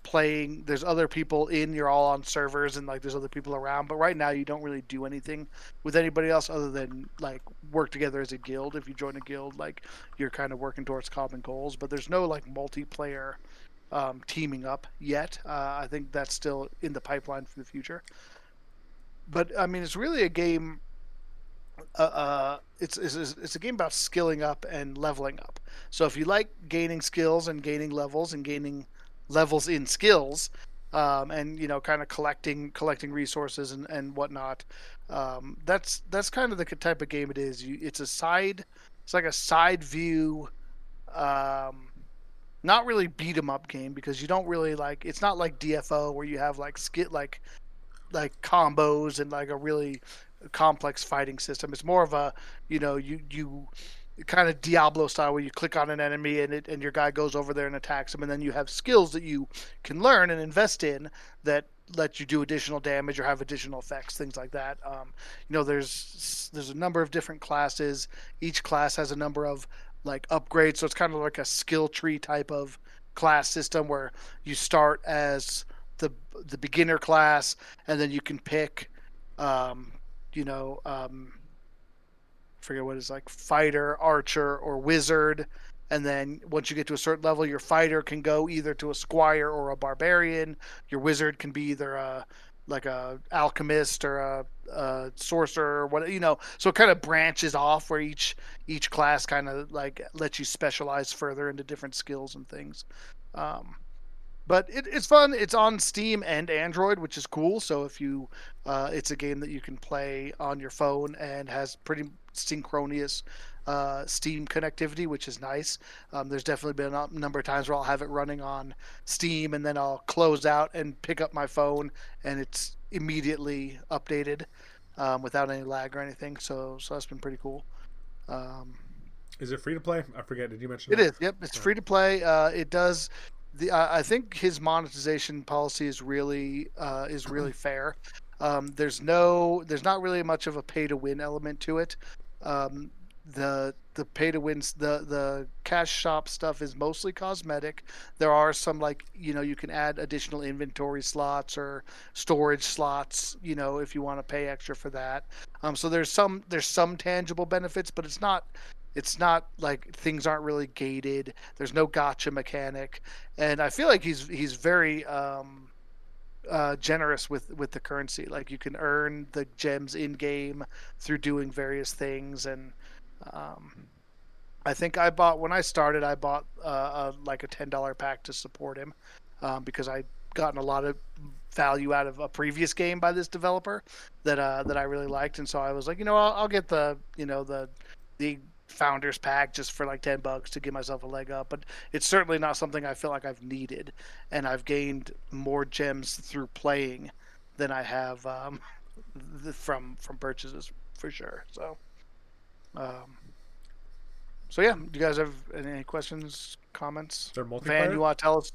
playing there's other people in you're all on servers and like there's other people around but right now you don't really do anything with anybody else other than like work together as a guild if you join a guild like you're kind of working towards common goals but there's no like multiplayer um, teaming up yet uh, i think that's still in the pipeline for the future but i mean it's really a game uh, uh, it's, it's it's a game about skilling up and leveling up. So if you like gaining skills and gaining levels and gaining levels in skills, um, and you know, kind of collecting collecting resources and and whatnot, um, that's that's kind of the type of game it is. You, it's a side, it's like a side view, um, not really beat 'em up game because you don't really like. It's not like DFO where you have like skit like like combos and like a really complex fighting system. It's more of a, you know, you you kind of Diablo style where you click on an enemy and it and your guy goes over there and attacks him, and then you have skills that you can learn and invest in that let you do additional damage or have additional effects, things like that. Um, you know, there's there's a number of different classes. Each class has a number of like upgrades, so it's kind of like a skill tree type of class system where you start as the the beginner class, and then you can pick, um, you know, um, forget what it's like, fighter, archer, or wizard. And then once you get to a certain level, your fighter can go either to a squire or a barbarian. Your wizard can be either a like a alchemist or a, a sorcerer or what you know. So it kind of branches off where each each class kind of like lets you specialize further into different skills and things. Um, but it, it's fun. It's on Steam and Android, which is cool. So if you, uh, it's a game that you can play on your phone and has pretty synchronous uh, Steam connectivity, which is nice. Um, there's definitely been a number of times where I'll have it running on Steam and then I'll close out and pick up my phone and it's immediately updated um, without any lag or anything. So so that's been pretty cool. Um, Is it free to play? I forget. Did you mention it that? is. Yep, it's free to play. Uh, it does. The uh, I think his monetization policy is really uh, is really fair. Um, there's no, there's not really much of a pay to win element to it. Um, the the pay to wins the the cash shop stuff is mostly cosmetic. There are some like you know you can add additional inventory slots or storage slots. You know if you want to pay extra for that. Um, so there's some there's some tangible benefits, but it's not it's not like things aren't really gated. There's no gotcha mechanic, and I feel like he's he's very um, uh, generous with with the currency. Like you can earn the gems in game through doing various things, and um, I think I bought when I started. I bought uh, a, like a ten dollar pack to support him um, because I gotten a lot of value out of a previous game by this developer that uh, that I really liked, and so I was like, you know, I'll, I'll get the you know the the founders pack just for like 10 bucks to give myself a leg up but it's certainly not something i feel like i've needed and i've gained more gems through playing than i have um, from from purchases for sure so um, so yeah do you guys have any questions comments Is there multiplayer? van you want to tell us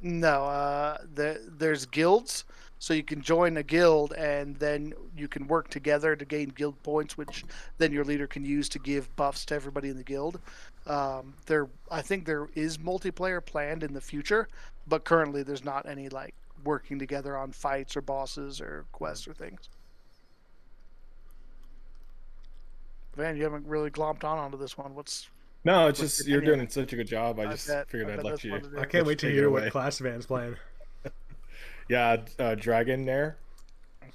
no uh the, there's guilds so you can join a guild and then you can work together to gain guild points which then your leader can use to give buffs to everybody in the guild um, there i think there is multiplayer planned in the future but currently there's not any like working together on fights or bosses or quests or things van you haven't really glomped on onto this one what's No, it's just you're doing such a good job. I I just bet- figured I I'd let you. what it is. I can't wait to hear what class Van's playing. Yeah, uh, Dragonair.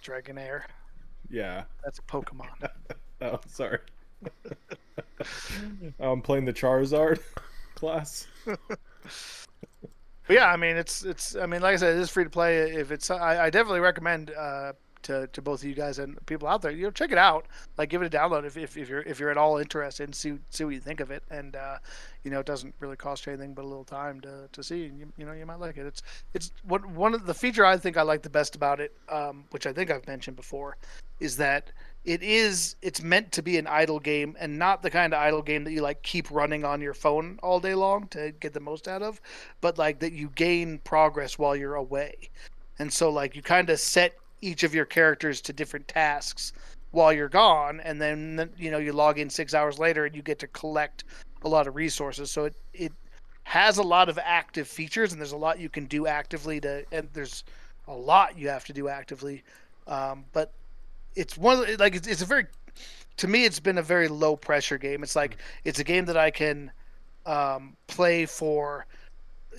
dragonair Yeah. that's a pokemon Oh, sorry. I'm playing the Charizard class. But yeah, I mean, it's it's. I mean, like I said, it is free to play. If it's, I, I definitely recommend uh, to to both of you guys and people out there, you know, check it out. Like, give it a download if, if, if you're if you're at all interested and see see what you think of it. And uh, you know, it doesn't really cost you anything but a little time to, to see. And you, you know, you might like it. It's it's what one of the feature I think I like the best about it, um, which I think I've mentioned before, is that it is it's meant to be an idle game and not the kind of idle game that you like keep running on your phone all day long to get the most out of but like that you gain progress while you're away and so like you kind of set each of your characters to different tasks while you're gone and then you know you log in six hours later and you get to collect a lot of resources. So it it has a lot of active features and there's a lot you can do actively to and there's a lot you have to do actively. Um, but it's one of the, like it's, it's a very to me it's been a very low pressure game. It's like it's a game that i can um, play for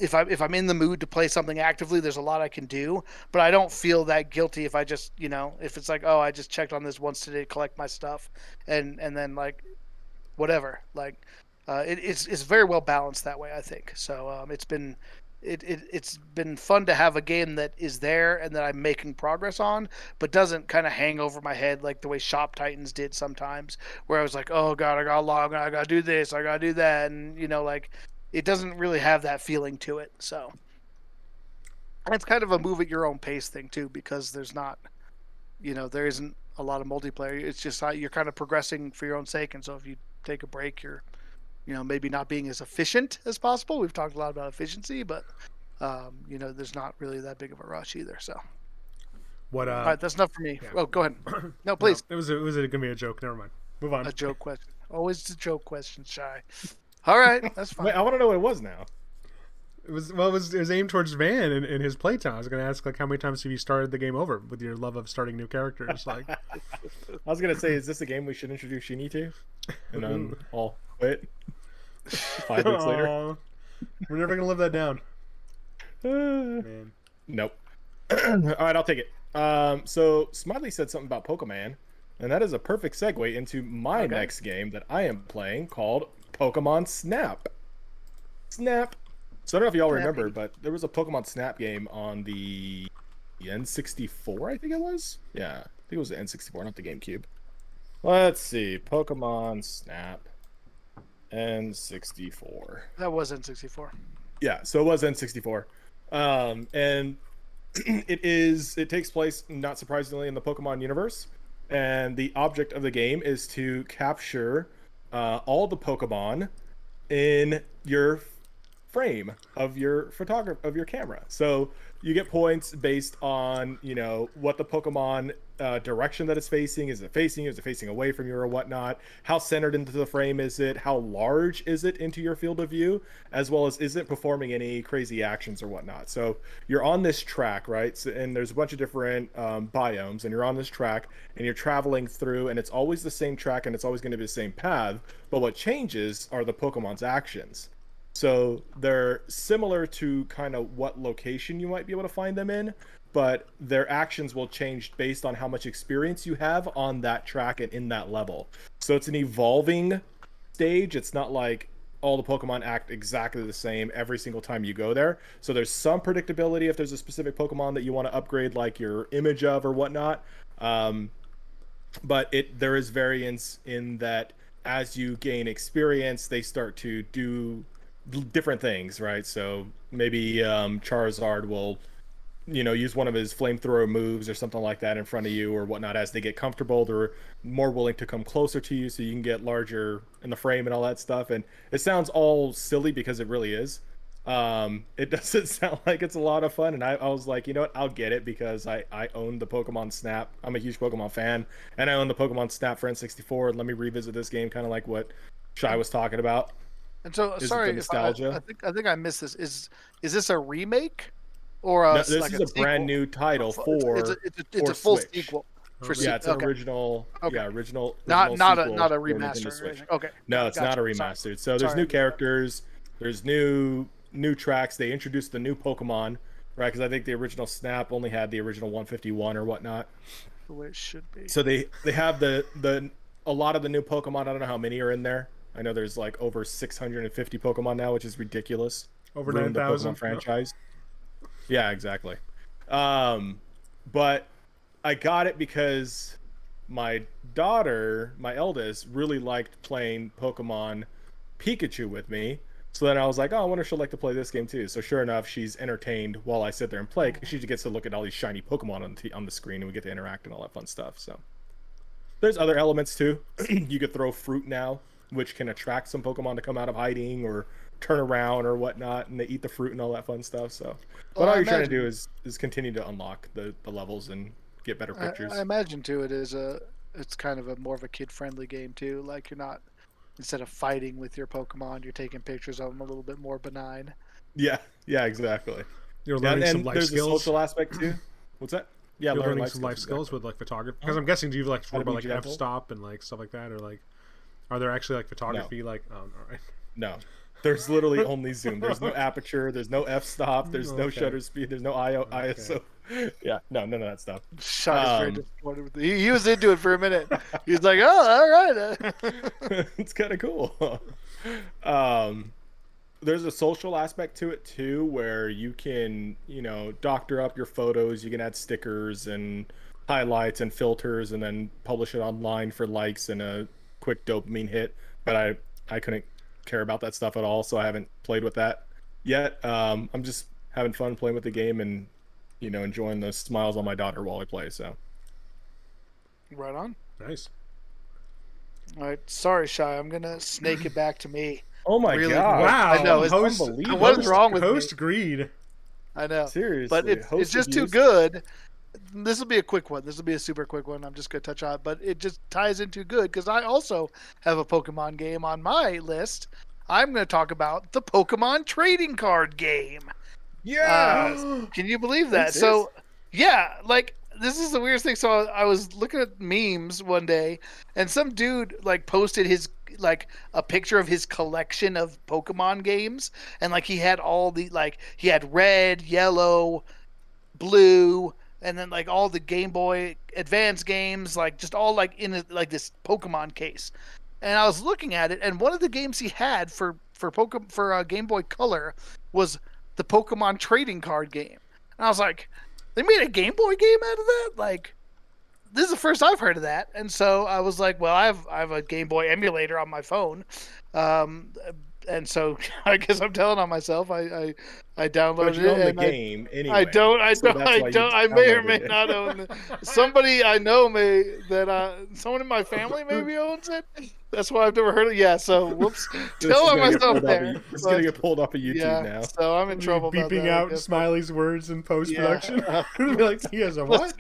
if I if I'm in the mood to play something actively, there's a lot I can do, but I don't feel that guilty if I just you know if it's like oh I just checked on this once today to collect my stuff, and and then like whatever like uh, it, it's it's very well balanced that way I think. So um, it's been it, it it's been fun to have a game that is there and that I'm making progress on, but doesn't kind of hang over my head like the way Shop Titans did sometimes, where I was like, oh god, I gotta log, I gotta do this, I gotta do that, and you know like it doesn't really have that feeling to it. So and it's kind of a move at your own pace thing too, because there's not, you know, there isn't a lot of multiplayer. It's just you're kind of progressing for your own sake, and so if you take a break, you're, you know, maybe not being as efficient as possible. We've talked a lot about efficiency, but um, you know, there's not really that big of a rush either. So, What? Uh, all right, that's enough for me. yeah. Oh, go ahead. No, no, please. it was a, it was gonna be a joke. Never mind. Move on. A joke question. Always a joke question, shy. All right, that's fine. Wait, I want to know what it was now. It was well, it was, it was aimed towards Van in, in his playtime. I was going to ask like how many times have you started the game over with your love of starting new characters? Like, I was gonna say, is this a game we should introduce Shinny to? And then I'll quit. Five weeks later. Aw, we're never going to live that down, man. Nope. All right, I'll take it. Um, so Smiley said something about Pokemon, and that is a perfect segue into my Okay. next game that I am playing called Pokemon Snap. Snap. So I don't know if y'all remember, but there was a Pokemon Snap game on the N64, I think it was. Yeah, I think it was the N64, not the GameCube. Let's see, Pokemon Snap N64. That was N64. Yeah, so it was N64. Um, and it is it takes place not surprisingly in the Pokemon universe. And the object of the game is to capture uh, all the Pokemon in your frame of your photograph of your camera. So you get points based on you know what the Pokemon uh, direction that it's facing. Is it facing? Is it facing away from you or whatnot? How centered into the frame is it? How large is it into your field of view? As well as is it performing any crazy actions or whatnot? So you're on this track, right? So, and there's a bunch of different um, biomes, and you're on this track, and you're traveling through, and it's always the same track, and it's always going to be the same path. But what changes are the Pokemon's actions. So they're similar to kind of what location you might be able to find them in, but their actions will change based on how much experience you have on that track and in that level. So it's an evolving stage. It's not like all the Pokemon act exactly the same every single time you go there. So there's some predictability if there's a specific Pokemon that you want to upgrade, like your image of or whatnot. Um, but it there is variance in that as you gain experience, they start to do different things, right? So maybe um, Charizard will you know use one of his flamethrower moves or something like that in front of you or whatnot as they get comfortable. They're more willing to come closer to you so you can get larger in the frame and all that stuff. And it sounds all silly because it really is. Um, it doesn't sound like it's a lot of fun. And I, I was like you know what? I'll get it because i i own the pokemon snap. I'm a huge pokemon fan and i own the pokemon snap for n64 let me revisit this game kind of like what shy was talking about And so, Is sorry, the if I. I think I think I missed this. Is is this a remake or a, No, this like is a, brand new title It's- for It's, a, it's, a, it's for a full Switch. sequel oh. for yeah it's an okay. original Okay. yeah original, not original not a sequel not a remaster. Switch. Okay. No, it's not a Gotcha. Sorry. remastered. So there's Sorry. new characters, there's new new tracks. They introduced the new Pokemon, right? Because I think the original Snap only had the original 151 or whatnot. The way it should be. So they they have the the a lot of the new Pokemon. I don't know how many are in there. I know there's like over 650 Pokemon now, which is ridiculous. Over the 9,000. Pokemon franchise. Yeah, exactly. Um, but I got it because my daughter, my eldest, really liked playing Pokemon Pikachu with me. So then I was like, oh, I wonder if she'll like to play this game too. So sure enough, she's entertained while I sit there and play because she gets to look at all these shiny Pokemon on the, on the screen and we get to interact and all that fun stuff. So there's other elements too. you could throw fruit now, which can attract some Pokemon to come out of hiding or turn around or whatnot, and they eat the fruit and all that fun stuff. So, but Well, all I you're trying to do is is continue to unlock the the levels and get better pictures. I imagine too. It is a. It's kind of a more of a kid friendly game too. Like you're not instead of fighting with your Pokemon, you're taking pictures of them a little bit more benign. Yeah, yeah, exactly. You're Yeah, learning and some life there's skills. a social aspect too. What's that? Yeah, You're learn learning some life skills exactly. with like photography. Because I'm guessing, do you like How to about like gentle? f stop and like stuff like that, or like, are there actually like photography? Like, oh, all right. No, there's literally only zoom. There's no aperture. There's no f stop. There's no shutter speed. There's no IO, ISO. Yeah, no, none of that stuff. Shot Um, he, he was into it for a minute. He was like, "Oh, all right." it's kind of cool. um, there's a social aspect to it too, where you can, you know, doctor up your photos. You can add stickers and highlights and filters, and then publish it online for likes and a quick dopamine hit. But I, I couldn't care about that stuff at all, so I haven't played with that yet. Um, I'm just having fun playing with the game and, you know, enjoying the smiles on my daughter while I play. So. right on. Nice. All right. Sorry, shy. I'm gonna snake it back to me. Oh my Really? god! Wow. I know, it's host, unbelievable. What is wrong with me? host greed? I know. Seriously, but it's, it's just too good. This will be a quick one. This will be a super quick one. I'm just going to touch on it, but it just ties in too good because I also have a Pokemon game on my list. I'm going to talk about the Pokemon trading card game. Yeah. Uh, can you believe that? This So, yeah, like this is the weirdest thing. So I was looking at memes one day, and some dude like posted his like a picture of his collection of Pokemon games, and like he had all the like he had red, yellow, blue, and then like all the Game Boy Advance games, like just all like in a, like this Pokemon case. And I was looking at it, and one of the games he had for for Pokemon for uh, Game Boy Color was the Pokemon trading card game. And I was like, they made a Game Boy game out of that? Like, this is the first I've heard of that. And so I was like, well, I have I have a Game Boy emulator on my phone. Um, and so I guess I'm telling on myself. I I, I downloaded But you it. own the and I, game anyway. I don't. I so don't. that's I don't. I may or may it. not own it. Somebody I know may that uh, someone in my family maybe owns it. That's why I've never heard of. It. Yeah. So whoops. This is Tell on gonna get myself pulled off there. of- It's but- gonna get pulled off of YouTube yeah. now. So I'm in trouble. about Beeping that, out. Smiley's words in post production. Yeah. Be like, he has a what?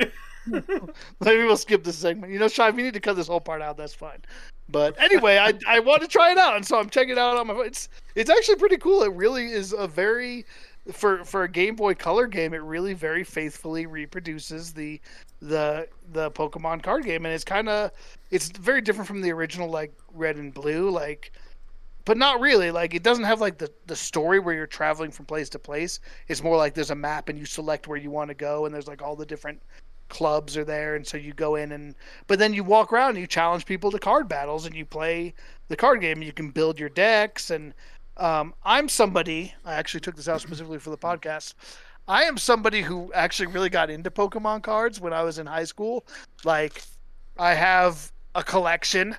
Maybe we'll skip this segment. You know, Shy, we need to cut this whole part out, that's fine. But anyway, I I want to try it out, and so I'm checking it out on my phone. It's it's actually pretty cool. It really is a very for for a Game Boy Color game. It really very faithfully reproduces the the the Pokemon card game, and it's kind of it's very different from the original like Red and Blue. Like but not really. Like it doesn't have like the the story where you're traveling from place to place. It's more like there's a map and you select where you want to go, and there's like all the different clubs are there, and so you go in and but then you walk around and you challenge people to card battles and you play the card game. You can build your decks and um, I'm somebody. I actually took this out specifically for the podcast. I am somebody who actually really got into Pokemon cards when I was in high school. Like, I have a collection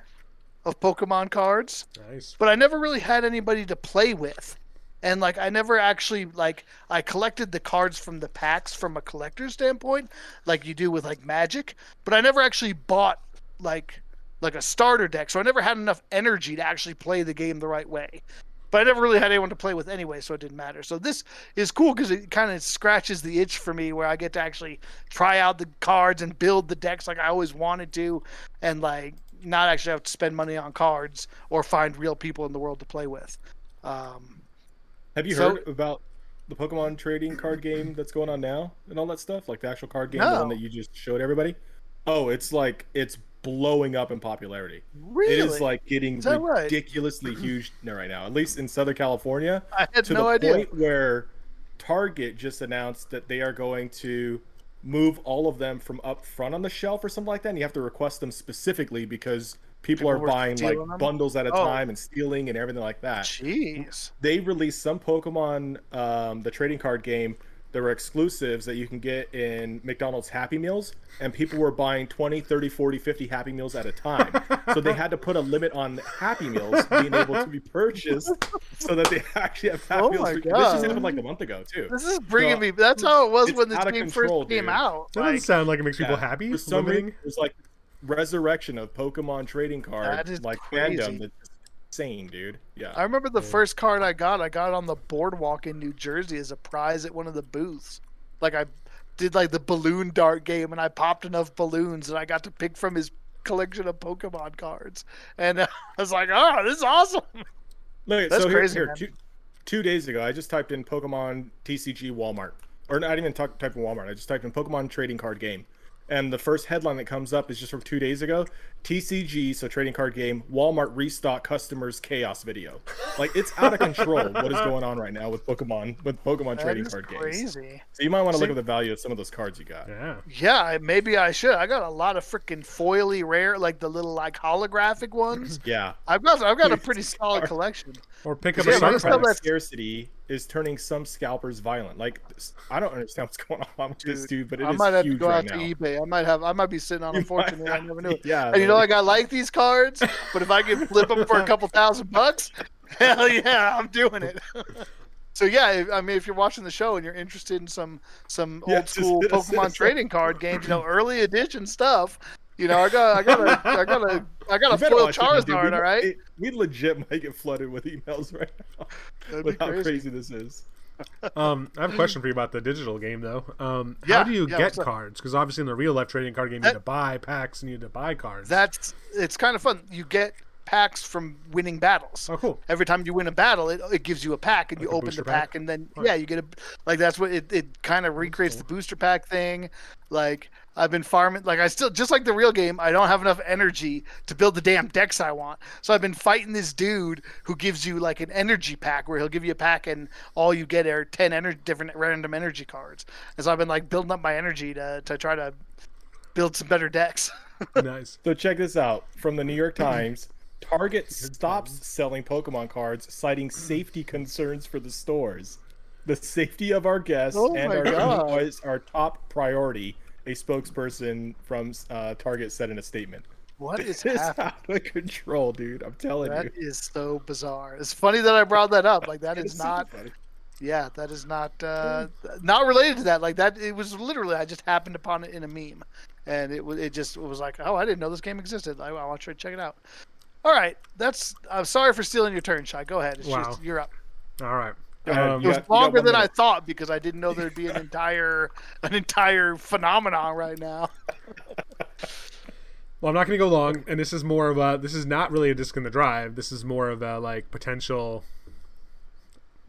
of Pokemon cards, Nice. but I never really had anybody to play with. And like I never actually like I collected the cards from the packs from a collector's standpoint, like you do with like Magic, but I never actually bought like like a starter deck, so I never had enough energy to actually play the game the right way. But I never really had anyone to play with anyway, so it didn't matter. So this is cool because it kind of scratches the itch for me, where I get to actually try out the cards and build the decks like I always wanted to, and like not actually have to spend money on cards or find real people in the world to play with. Um, Have you So- heard about the Pokemon trading card game that's going on now and all that stuff? Like the actual card game, the one that you just showed everybody? Oh, it's like it's blowing up in popularity. really, It is like getting Is that right? ridiculously huge right now, at least in Southern California. I had to no the idea. point where Target just announced that they are going to move all of them from up front on the shelf or something like that. And you have to request them specifically because people, People are buying like them? bundles at a Oh. time and stealing and everything like that. Jeez. They released some Pokemon, um, the trading card game. There were exclusives that you can get in McDonald's Happy Meals, and people were buying 20, 30, 40, 50 Happy Meals at a time. so they had to put a limit on Happy Meals being able to be purchased so that they actually have Happy Oh Meals. my This just God. happened like a month ago, too. This is bringing So, me. That's how it was when this game control, first came dude. out. That doesn't sound like it makes people happy. For some limiting. reason, there's like resurrection of Pokemon trading card That is like crazy. fandom that's insane, dude. Yeah. I remember the Yeah. first card I got. I got on the boardwalk in New Jersey as a prize at one of the booths. Like I did like the balloon dart game, and I popped enough balloons, and I got to pick from his collection of Pokemon cards. And I was like, "Oh, this is awesome!" Look, That's so here, crazy, here man. two, two days ago, I just typed in Pokemon TCG Walmart, or not even talk, type in Walmart. I just typed in Pokemon trading card game, and the first headline that comes up is just from two days ago. TCG, so trading card game, Walmart restock customers chaos video. Like it's out of control. what is going on right now with Pokemon with Pokemon That trading is card games? crazy. So you might want to look at the value of some of those cards you got. Yeah. Yeah, maybe I should. I got a lot of freaking foily rare, like the little like holographic ones. Yeah. I've got I've got a pretty solid collection. Or pick up Yeah, a but starter it's pack. not Product that- scarcity is turning some scalpers violent. Like I don't understand what's going on with this dude, but it I might have to go right out now. to eBay. I might have. I might be sitting on a fortune that I never knew. Yeah, And you know, like I like these cards, but if I can flip them for a couple thousand bucks, hell yeah, I'm doing it. so yeah, if- I mean, if you're watching the show and you're interested in some some Yeah, old school hit us, hit Pokemon trading card games, you know, early edition stuff. You know, I got, I got a, I got a, I got a better foil watch it. Charizard. We- All right, it- we legit might get flooded with emails right now That'd be with how crazy. crazy this is. Um, I have a question for you about the digital game though. Um, Yeah, how do you yeah, get cards? Because obviously in the real life trading card game, you That- need to buy packs and you need to buy cards. That's it's kind of fun. You get packs from winning battles. oh, cool. every time you win a battle, it, it gives you a pack, and Like you open the pack, pack? and then Right. yeah, you get a like that's what it, it kind of recreates the booster pack thing. Like I've been farming, like I still just like the real game. I don't have enough energy to build the damn decks I want, so I've been fighting this dude who gives you like an energy pack, where he'll give you a pack, and all you get are ten ener- different random energy cards. And so I've been like building up my energy to to try to build some better decks. nice. So check this out from the New York Times. Target stops selling Pokemon cards, citing safety concerns for the stores. The safety of our guests Oh and our God. team is our top priority. A spokesperson from uh, Target said in a statement. What is This is happening? out of control, dude. I'm telling That you. is so bizarre. It's funny that I brought that up. Like that is not funny. Yeah, that is not uh, not related to that. Like that, it was literally I just happened upon it in a meme, and it was it just it was like, oh, I didn't know this game existed. I, I want to try to check it out. All right, that's. I'm sorry for stealing your turn, Shy. Go ahead. It's Wow. just you're up. All right. Go ahead, Um, It was got- longer than I thought because I didn't know there'd be an entire an entire phenomenon right now. Well, I'm not going to go long, and this is more of a. This is not really a disc in the drive. This is more of a like potential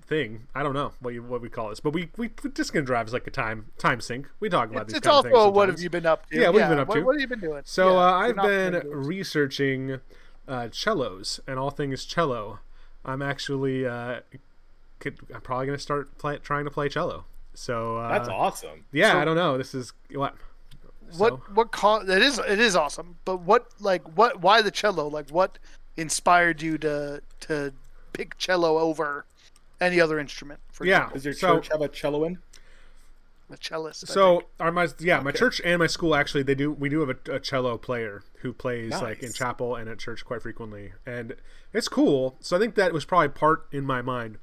thing. I don't know what you what we call this, but we we disc in the drive is like a time time sink. We talk about It's, these it's kind of also things. what have you been up to? Yeah, what have you been up what, to? What have you been doing? So Yeah, uh, I've been gonna do it. researching uh, cellos and all things cello. I'm actually uh, could, I'm probably gonna start play, trying to play cello. So uh, That's awesome. Yeah, So- I don't know. This is what. What So- what co- it is it is awesome, but what like what why the cello? Like what inspired you to to pick cello over any other instrument? For Yeah. example? Does your So- church have a cello in? a cellist. So think. are my yeah my church and my school actually they do we do have a, a cello player who plays like in chapel and at church quite frequently and it's cool. So I think that was probably part in my mind.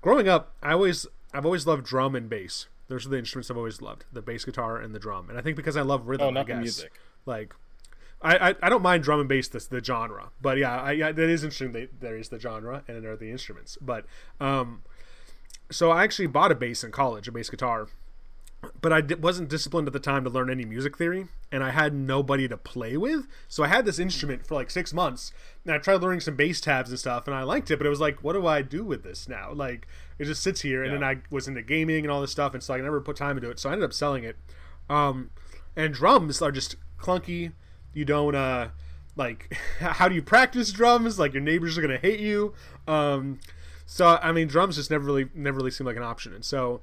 Growing up, I always I've always loved drum and bass. Those are the instruments I've always loved: the bass guitar and the drum. And I think because I love rhythm, Oh, I not the guess music. like. I, I, I don't mind drum and bass the, the genre but yeah I, yeah that is interesting that there is the genre and there are the instruments but um so I actually bought a bass in college a bass guitar but I wasn't disciplined at the time to learn any music theory, and I had nobody to play with. So I had this instrument for like six months, and I tried learning some bass tabs and stuff, and I liked it. But it was like, what do I do with this now? Like, it just sits here, and then I was into gaming and all this stuff, and so I never put time into it. So I ended up selling it. Um, and drums are just clunky. You don't uh like how do you practice drums? Like your neighbors are gonna hate you. Um, so I mean, drums just never really never really seemed like an option, and so.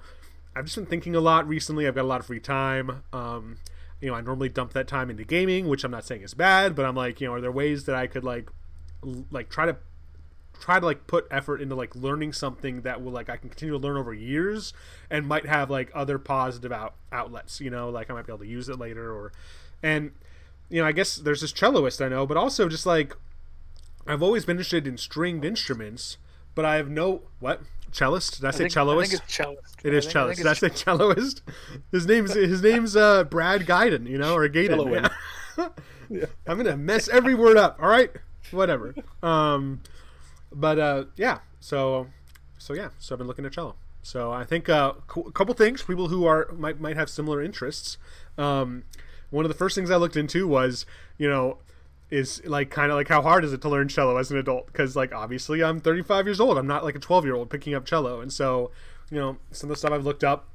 I've just been thinking a lot recently. I've got a lot of free time. Um, you know, I normally dump that time into gaming, which I'm not saying is bad, but I'm like, you know, are there ways that I could like, l- like try to try to like put effort into like learning something that will like I can continue to learn over years and might have like other positive out outlets. You know, like I might be able to use it later or, and you know, I guess there's this celloist I know, but also just like I've always been interested in stringed instruments, but I have no what cellist? Did I I say think, celloist? I think it's cellist. It I is think- I cellist. think Did I say celloist? His name's his name's uh, Brad Gaiden, you know, or Gaiden. Celloin. Yeah. I'm gonna mess every word up. All right, whatever. Um, but uh, yeah. So, so yeah. So I've been looking at cello. So I think uh, cou- a couple things. People who are might might have similar interests. Um, one of the first things I looked into was, you know, is like kind of like how hard is it to learn cello as an adult? Because like obviously I'm 35 years old. I'm not like a 12 year old picking up cello, and so you know some of the stuff I've looked up.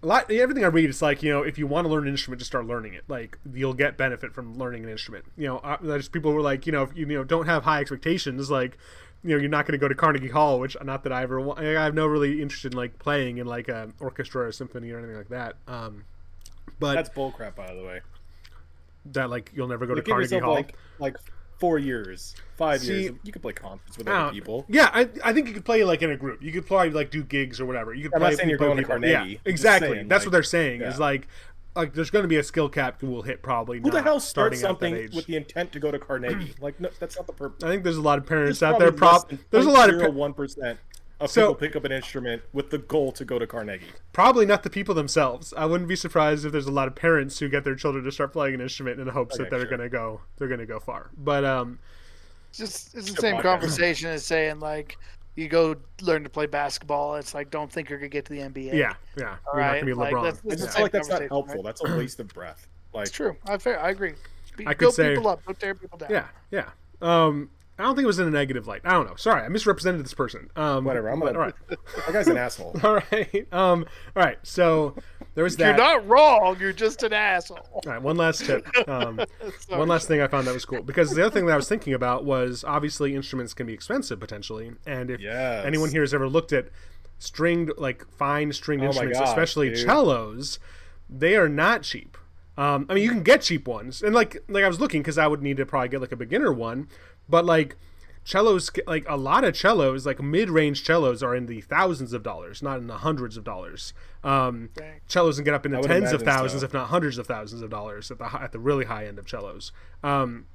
A lot, everything I read, it's like you know, if you want to learn an instrument, just start learning it. Like you'll get benefit from learning an instrument. You know, there's people who are like, you know, if you, you know don't have high expectations, like you know, you're not going to go to Carnegie Hall, which not that I ever, I have no really interest in like playing in like an orchestra or symphony or anything like that. Um, but That's bullcrap, by the way. That like you'll never go Like, to Carnegie Hall. like like four years, five See- years. You could play concerts with other people. Yeah, I, I think you could play like in a group. You could probably like do gigs or whatever. You could I'm play. not saying you're going to people. Carnegie. Yeah, exactly. saying, That's like, what they're saying. Is like, like there's going to be a skill cap that will hit probably. Who the hell starts starting at that something age. with the intent to go to Carnegie? like, no, that's not the purpose. I think there's a lot of parents There's out there. probably Prop. There's a lot of 0.01 percent of So- people pick up an instrument with the goal to go to Carnegie. probably not the people themselves. I wouldn't be surprised if there's a lot of parents who get their children to start playing an instrument in hopes that they're sure. going to go. They're going to go far. But um, It's just it's the same podcast. conversation as saying like you go learn to play basketball. It's like don't think you're gonna get to the NBA. yeah, yeah, All you're not going to be like, LeBron. that's- I that's just feel like that's not helpful. right? That's a waste of breath. Like, It's true. I fair. I agree. Be, I could build say- people up. Don't tear people down. Yeah, yeah. Um, I don't think it was in a negative light. I don't know. Sorry, I misrepresented this person. Um, whatever. I'm but- gonna. all right. That guy's an asshole. All right. Um. All right. So there was that. You're that. not wrong. You're just an asshole. All right. One last tip. Um, one last thing I found that was cool because the other thing that I was thinking about was obviously instruments can be expensive potentially, and if Yes. anyone here has ever looked at stringed like fine stringed Oh instruments, gosh, especially dude. cellos, they are not cheap. Um, I mean, you can get cheap ones, and like like I was looking because I would need to probably get like a beginner one, but like cellos, like a lot of cellos, like mid range cellos, are in the thousands of dollars, not in the hundreds of dollars. Um, Dang. cellos can get up into tens of thousands, so. if not hundreds of thousands of dollars at the at the really high end of cellos. Um,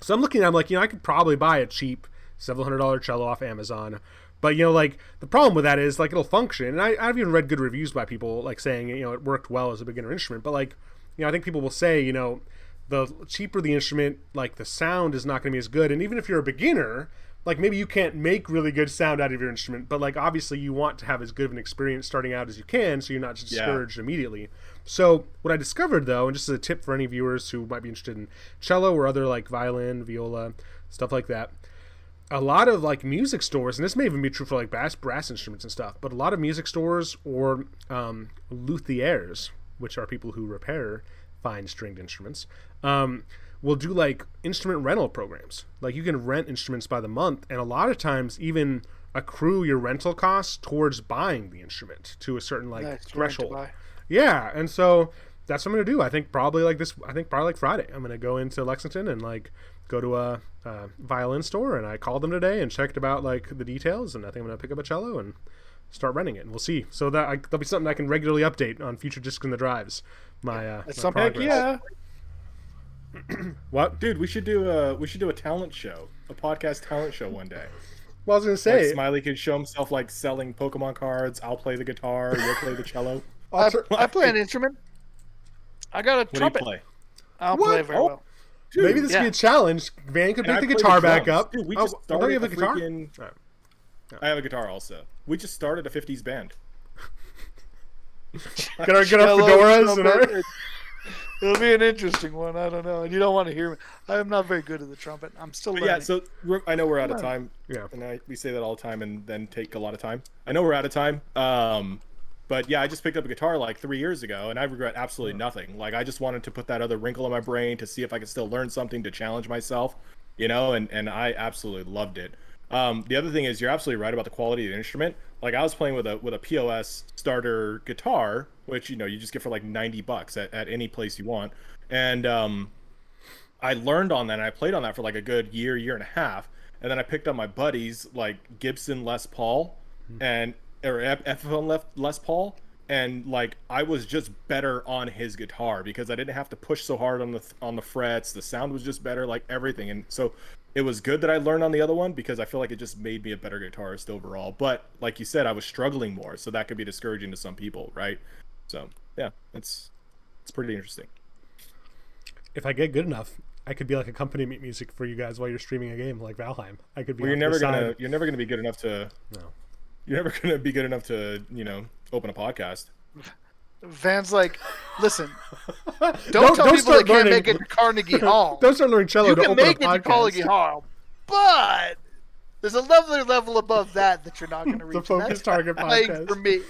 so I'm looking, I'm like, you know, I could probably buy a cheap several hundred dollar cello off Amazon. But you know, like the problem with that is like it'll function, and I, I've even read good reviews by people like saying you know it worked well as a beginner instrument. But like, you know, I think people will say you know, the cheaper the instrument, like the sound is not going to be as good. And even if you're a beginner, like maybe you can't make really good sound out of your instrument, but like obviously you want to have as good of an experience starting out as you can, so you're not just Yeah. discouraged immediately. So what I discovered though, and just as a tip for any viewers who might be interested in cello or other like violin, viola, stuff like that, a lot of like music stores, and this may even be true for like bass brass instruments and stuff, but a lot of music stores or um, luthiers, which are people who repair fine stringed instruments, um, will do like instrument rental programs. Like you can rent instruments by the month, and a lot of times even accrue your rental costs towards buying the instrument to a certain like threshold. rent to buy. Yeah, and so that's what I'm gonna do. I think probably like this. I think probably like Friday. I'm gonna go into Lexington and like go to a, a violin store. And I called them today and checked about like the details. And I think I'm gonna pick up a cello and start running it. And we'll see. So that I, that'll be something I can regularly update on future discs in the drives. My uh, my some- Heck progress. yeah, What? dude. We should do a we should do a talent show, a podcast talent show one day. Well, I was gonna Like say. Smiley could show himself like selling Pokemon cards. I'll play the guitar. You'll play the cello. I, I'll play an instrument. I got a What do you trumpet. play? I don't What? play very Oh. well. Dude, Maybe this yeah. could be a challenge. Van could and I pick the play guitar back up. Dude, we Oh, just I thought started you have a guitar. freaking- Alright. I have a guitar also. We just started a '50s band. Get our get our Hello, fedoras and our. It'll be an interesting one. I don't know. And you don't want to hear me. I am not very good at the trumpet. I'm still But learning. yeah, so I know we're out of time. Yeah. and I, we say that all the time and then take a lot of time. I know we're out of time. Um, but yeah, I just picked up a guitar like three years ago, and I regret absolutely nothing. Like I just wanted to put that other wrinkle in my brain to see if I could still learn something to challenge myself, you know. And and I absolutely loved it. Um, the other thing is, you're absolutely right about the quality of the instrument. Like I was playing with a with a POS starter guitar, which you know you just get for like 90 bucks at, at any place you want, and um, I learned on that and I played on that for like a good year, year and a half. And then I picked up my buddies like Gibson Les Paul and or Les, Les Paul and like I was just better on his guitar because I didn't have to push so hard on the on the frets. The sound was just better, like everything. And so it was good that I learned on the other one because I feel like it just made me a better guitarist overall. But like you said, I was struggling more, so that could be discouraging to some people, right? So yeah, it's it's pretty interesting. If I get good enough, I could be like accompaniment music for you guys while you're streaming a game like Valheim. I could be. Well, you're off to the never gonna side. you're never gonna be good enough to No. you're never gonna be good enough to you know open a podcast. Van's like, listen, don't don't, tell people they start can't make it to Carnegie Hall. Don't start learning cello you to can make it to podcast. Carnegie Hall, but there's a level level above that that you're not going to reach. The Focus Target podcast. for me.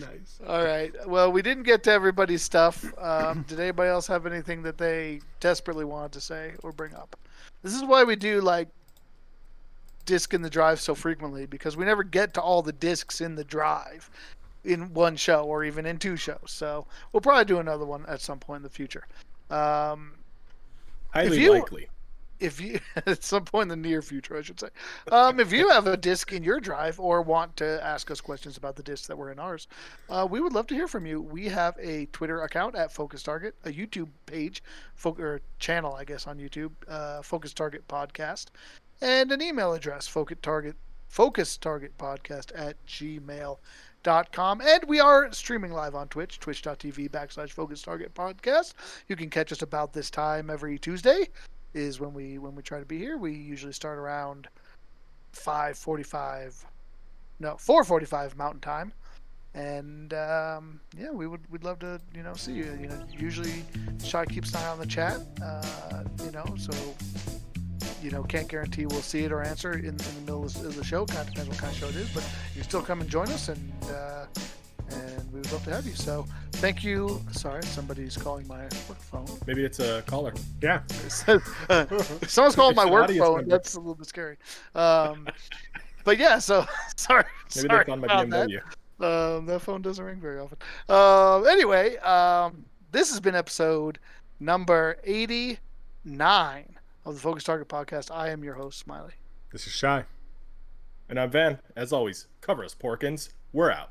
nice. All right. Well, we didn't get to everybody's stuff. Um, did anybody else have anything that they desperately wanted to say or bring up? This is why we do like disc in the drive so frequently because we never get to all the discs in the drive in one show or even in two shows. So we'll probably do another one at some point in the future. Um, Highly you- likely. if you at some point in the near future, I should say, um, if you have a disc in your drive or want to ask us questions about the discs that were in ours, uh, we would love to hear from you. We have a Twitter account at Focus Target, a YouTube page, fo- or channel, I guess, on YouTube, uh, Focus Target Podcast, and an email address, Focus Target Focus Target Podcast at gmail.com. And we are streaming live on Twitch, twitch.tv backslash Focus Target Podcast. You can catch us about this time every Tuesday is when we when we try to be here. We usually start around five forty five, no four forty five Mountain Time, and um, yeah, we would we'd love to you know see you. You know, usually Shy keeps an eye on the chat, uh, you know, so you know can't guarantee we'll see it or answer in, in the middle of the show. Kind of depends what kind of show it is, but you still come and join us and. Uh, and we would love to have you. So, thank you. Sorry, somebody's calling my work phone. Maybe it's a caller. Yeah. Uh, someone's calling my work phone. member. That's a little bit scary. Um, but yeah, so sorry. Maybe sorry they found my about that. Um, that phone doesn't ring very often. Um, anyway, um, this has been episode number eighty-nine of the Focus Target Podcast. I am your host, Smiley. This is Shy. And I'm Van. As always, cover us, Porkins. We're out.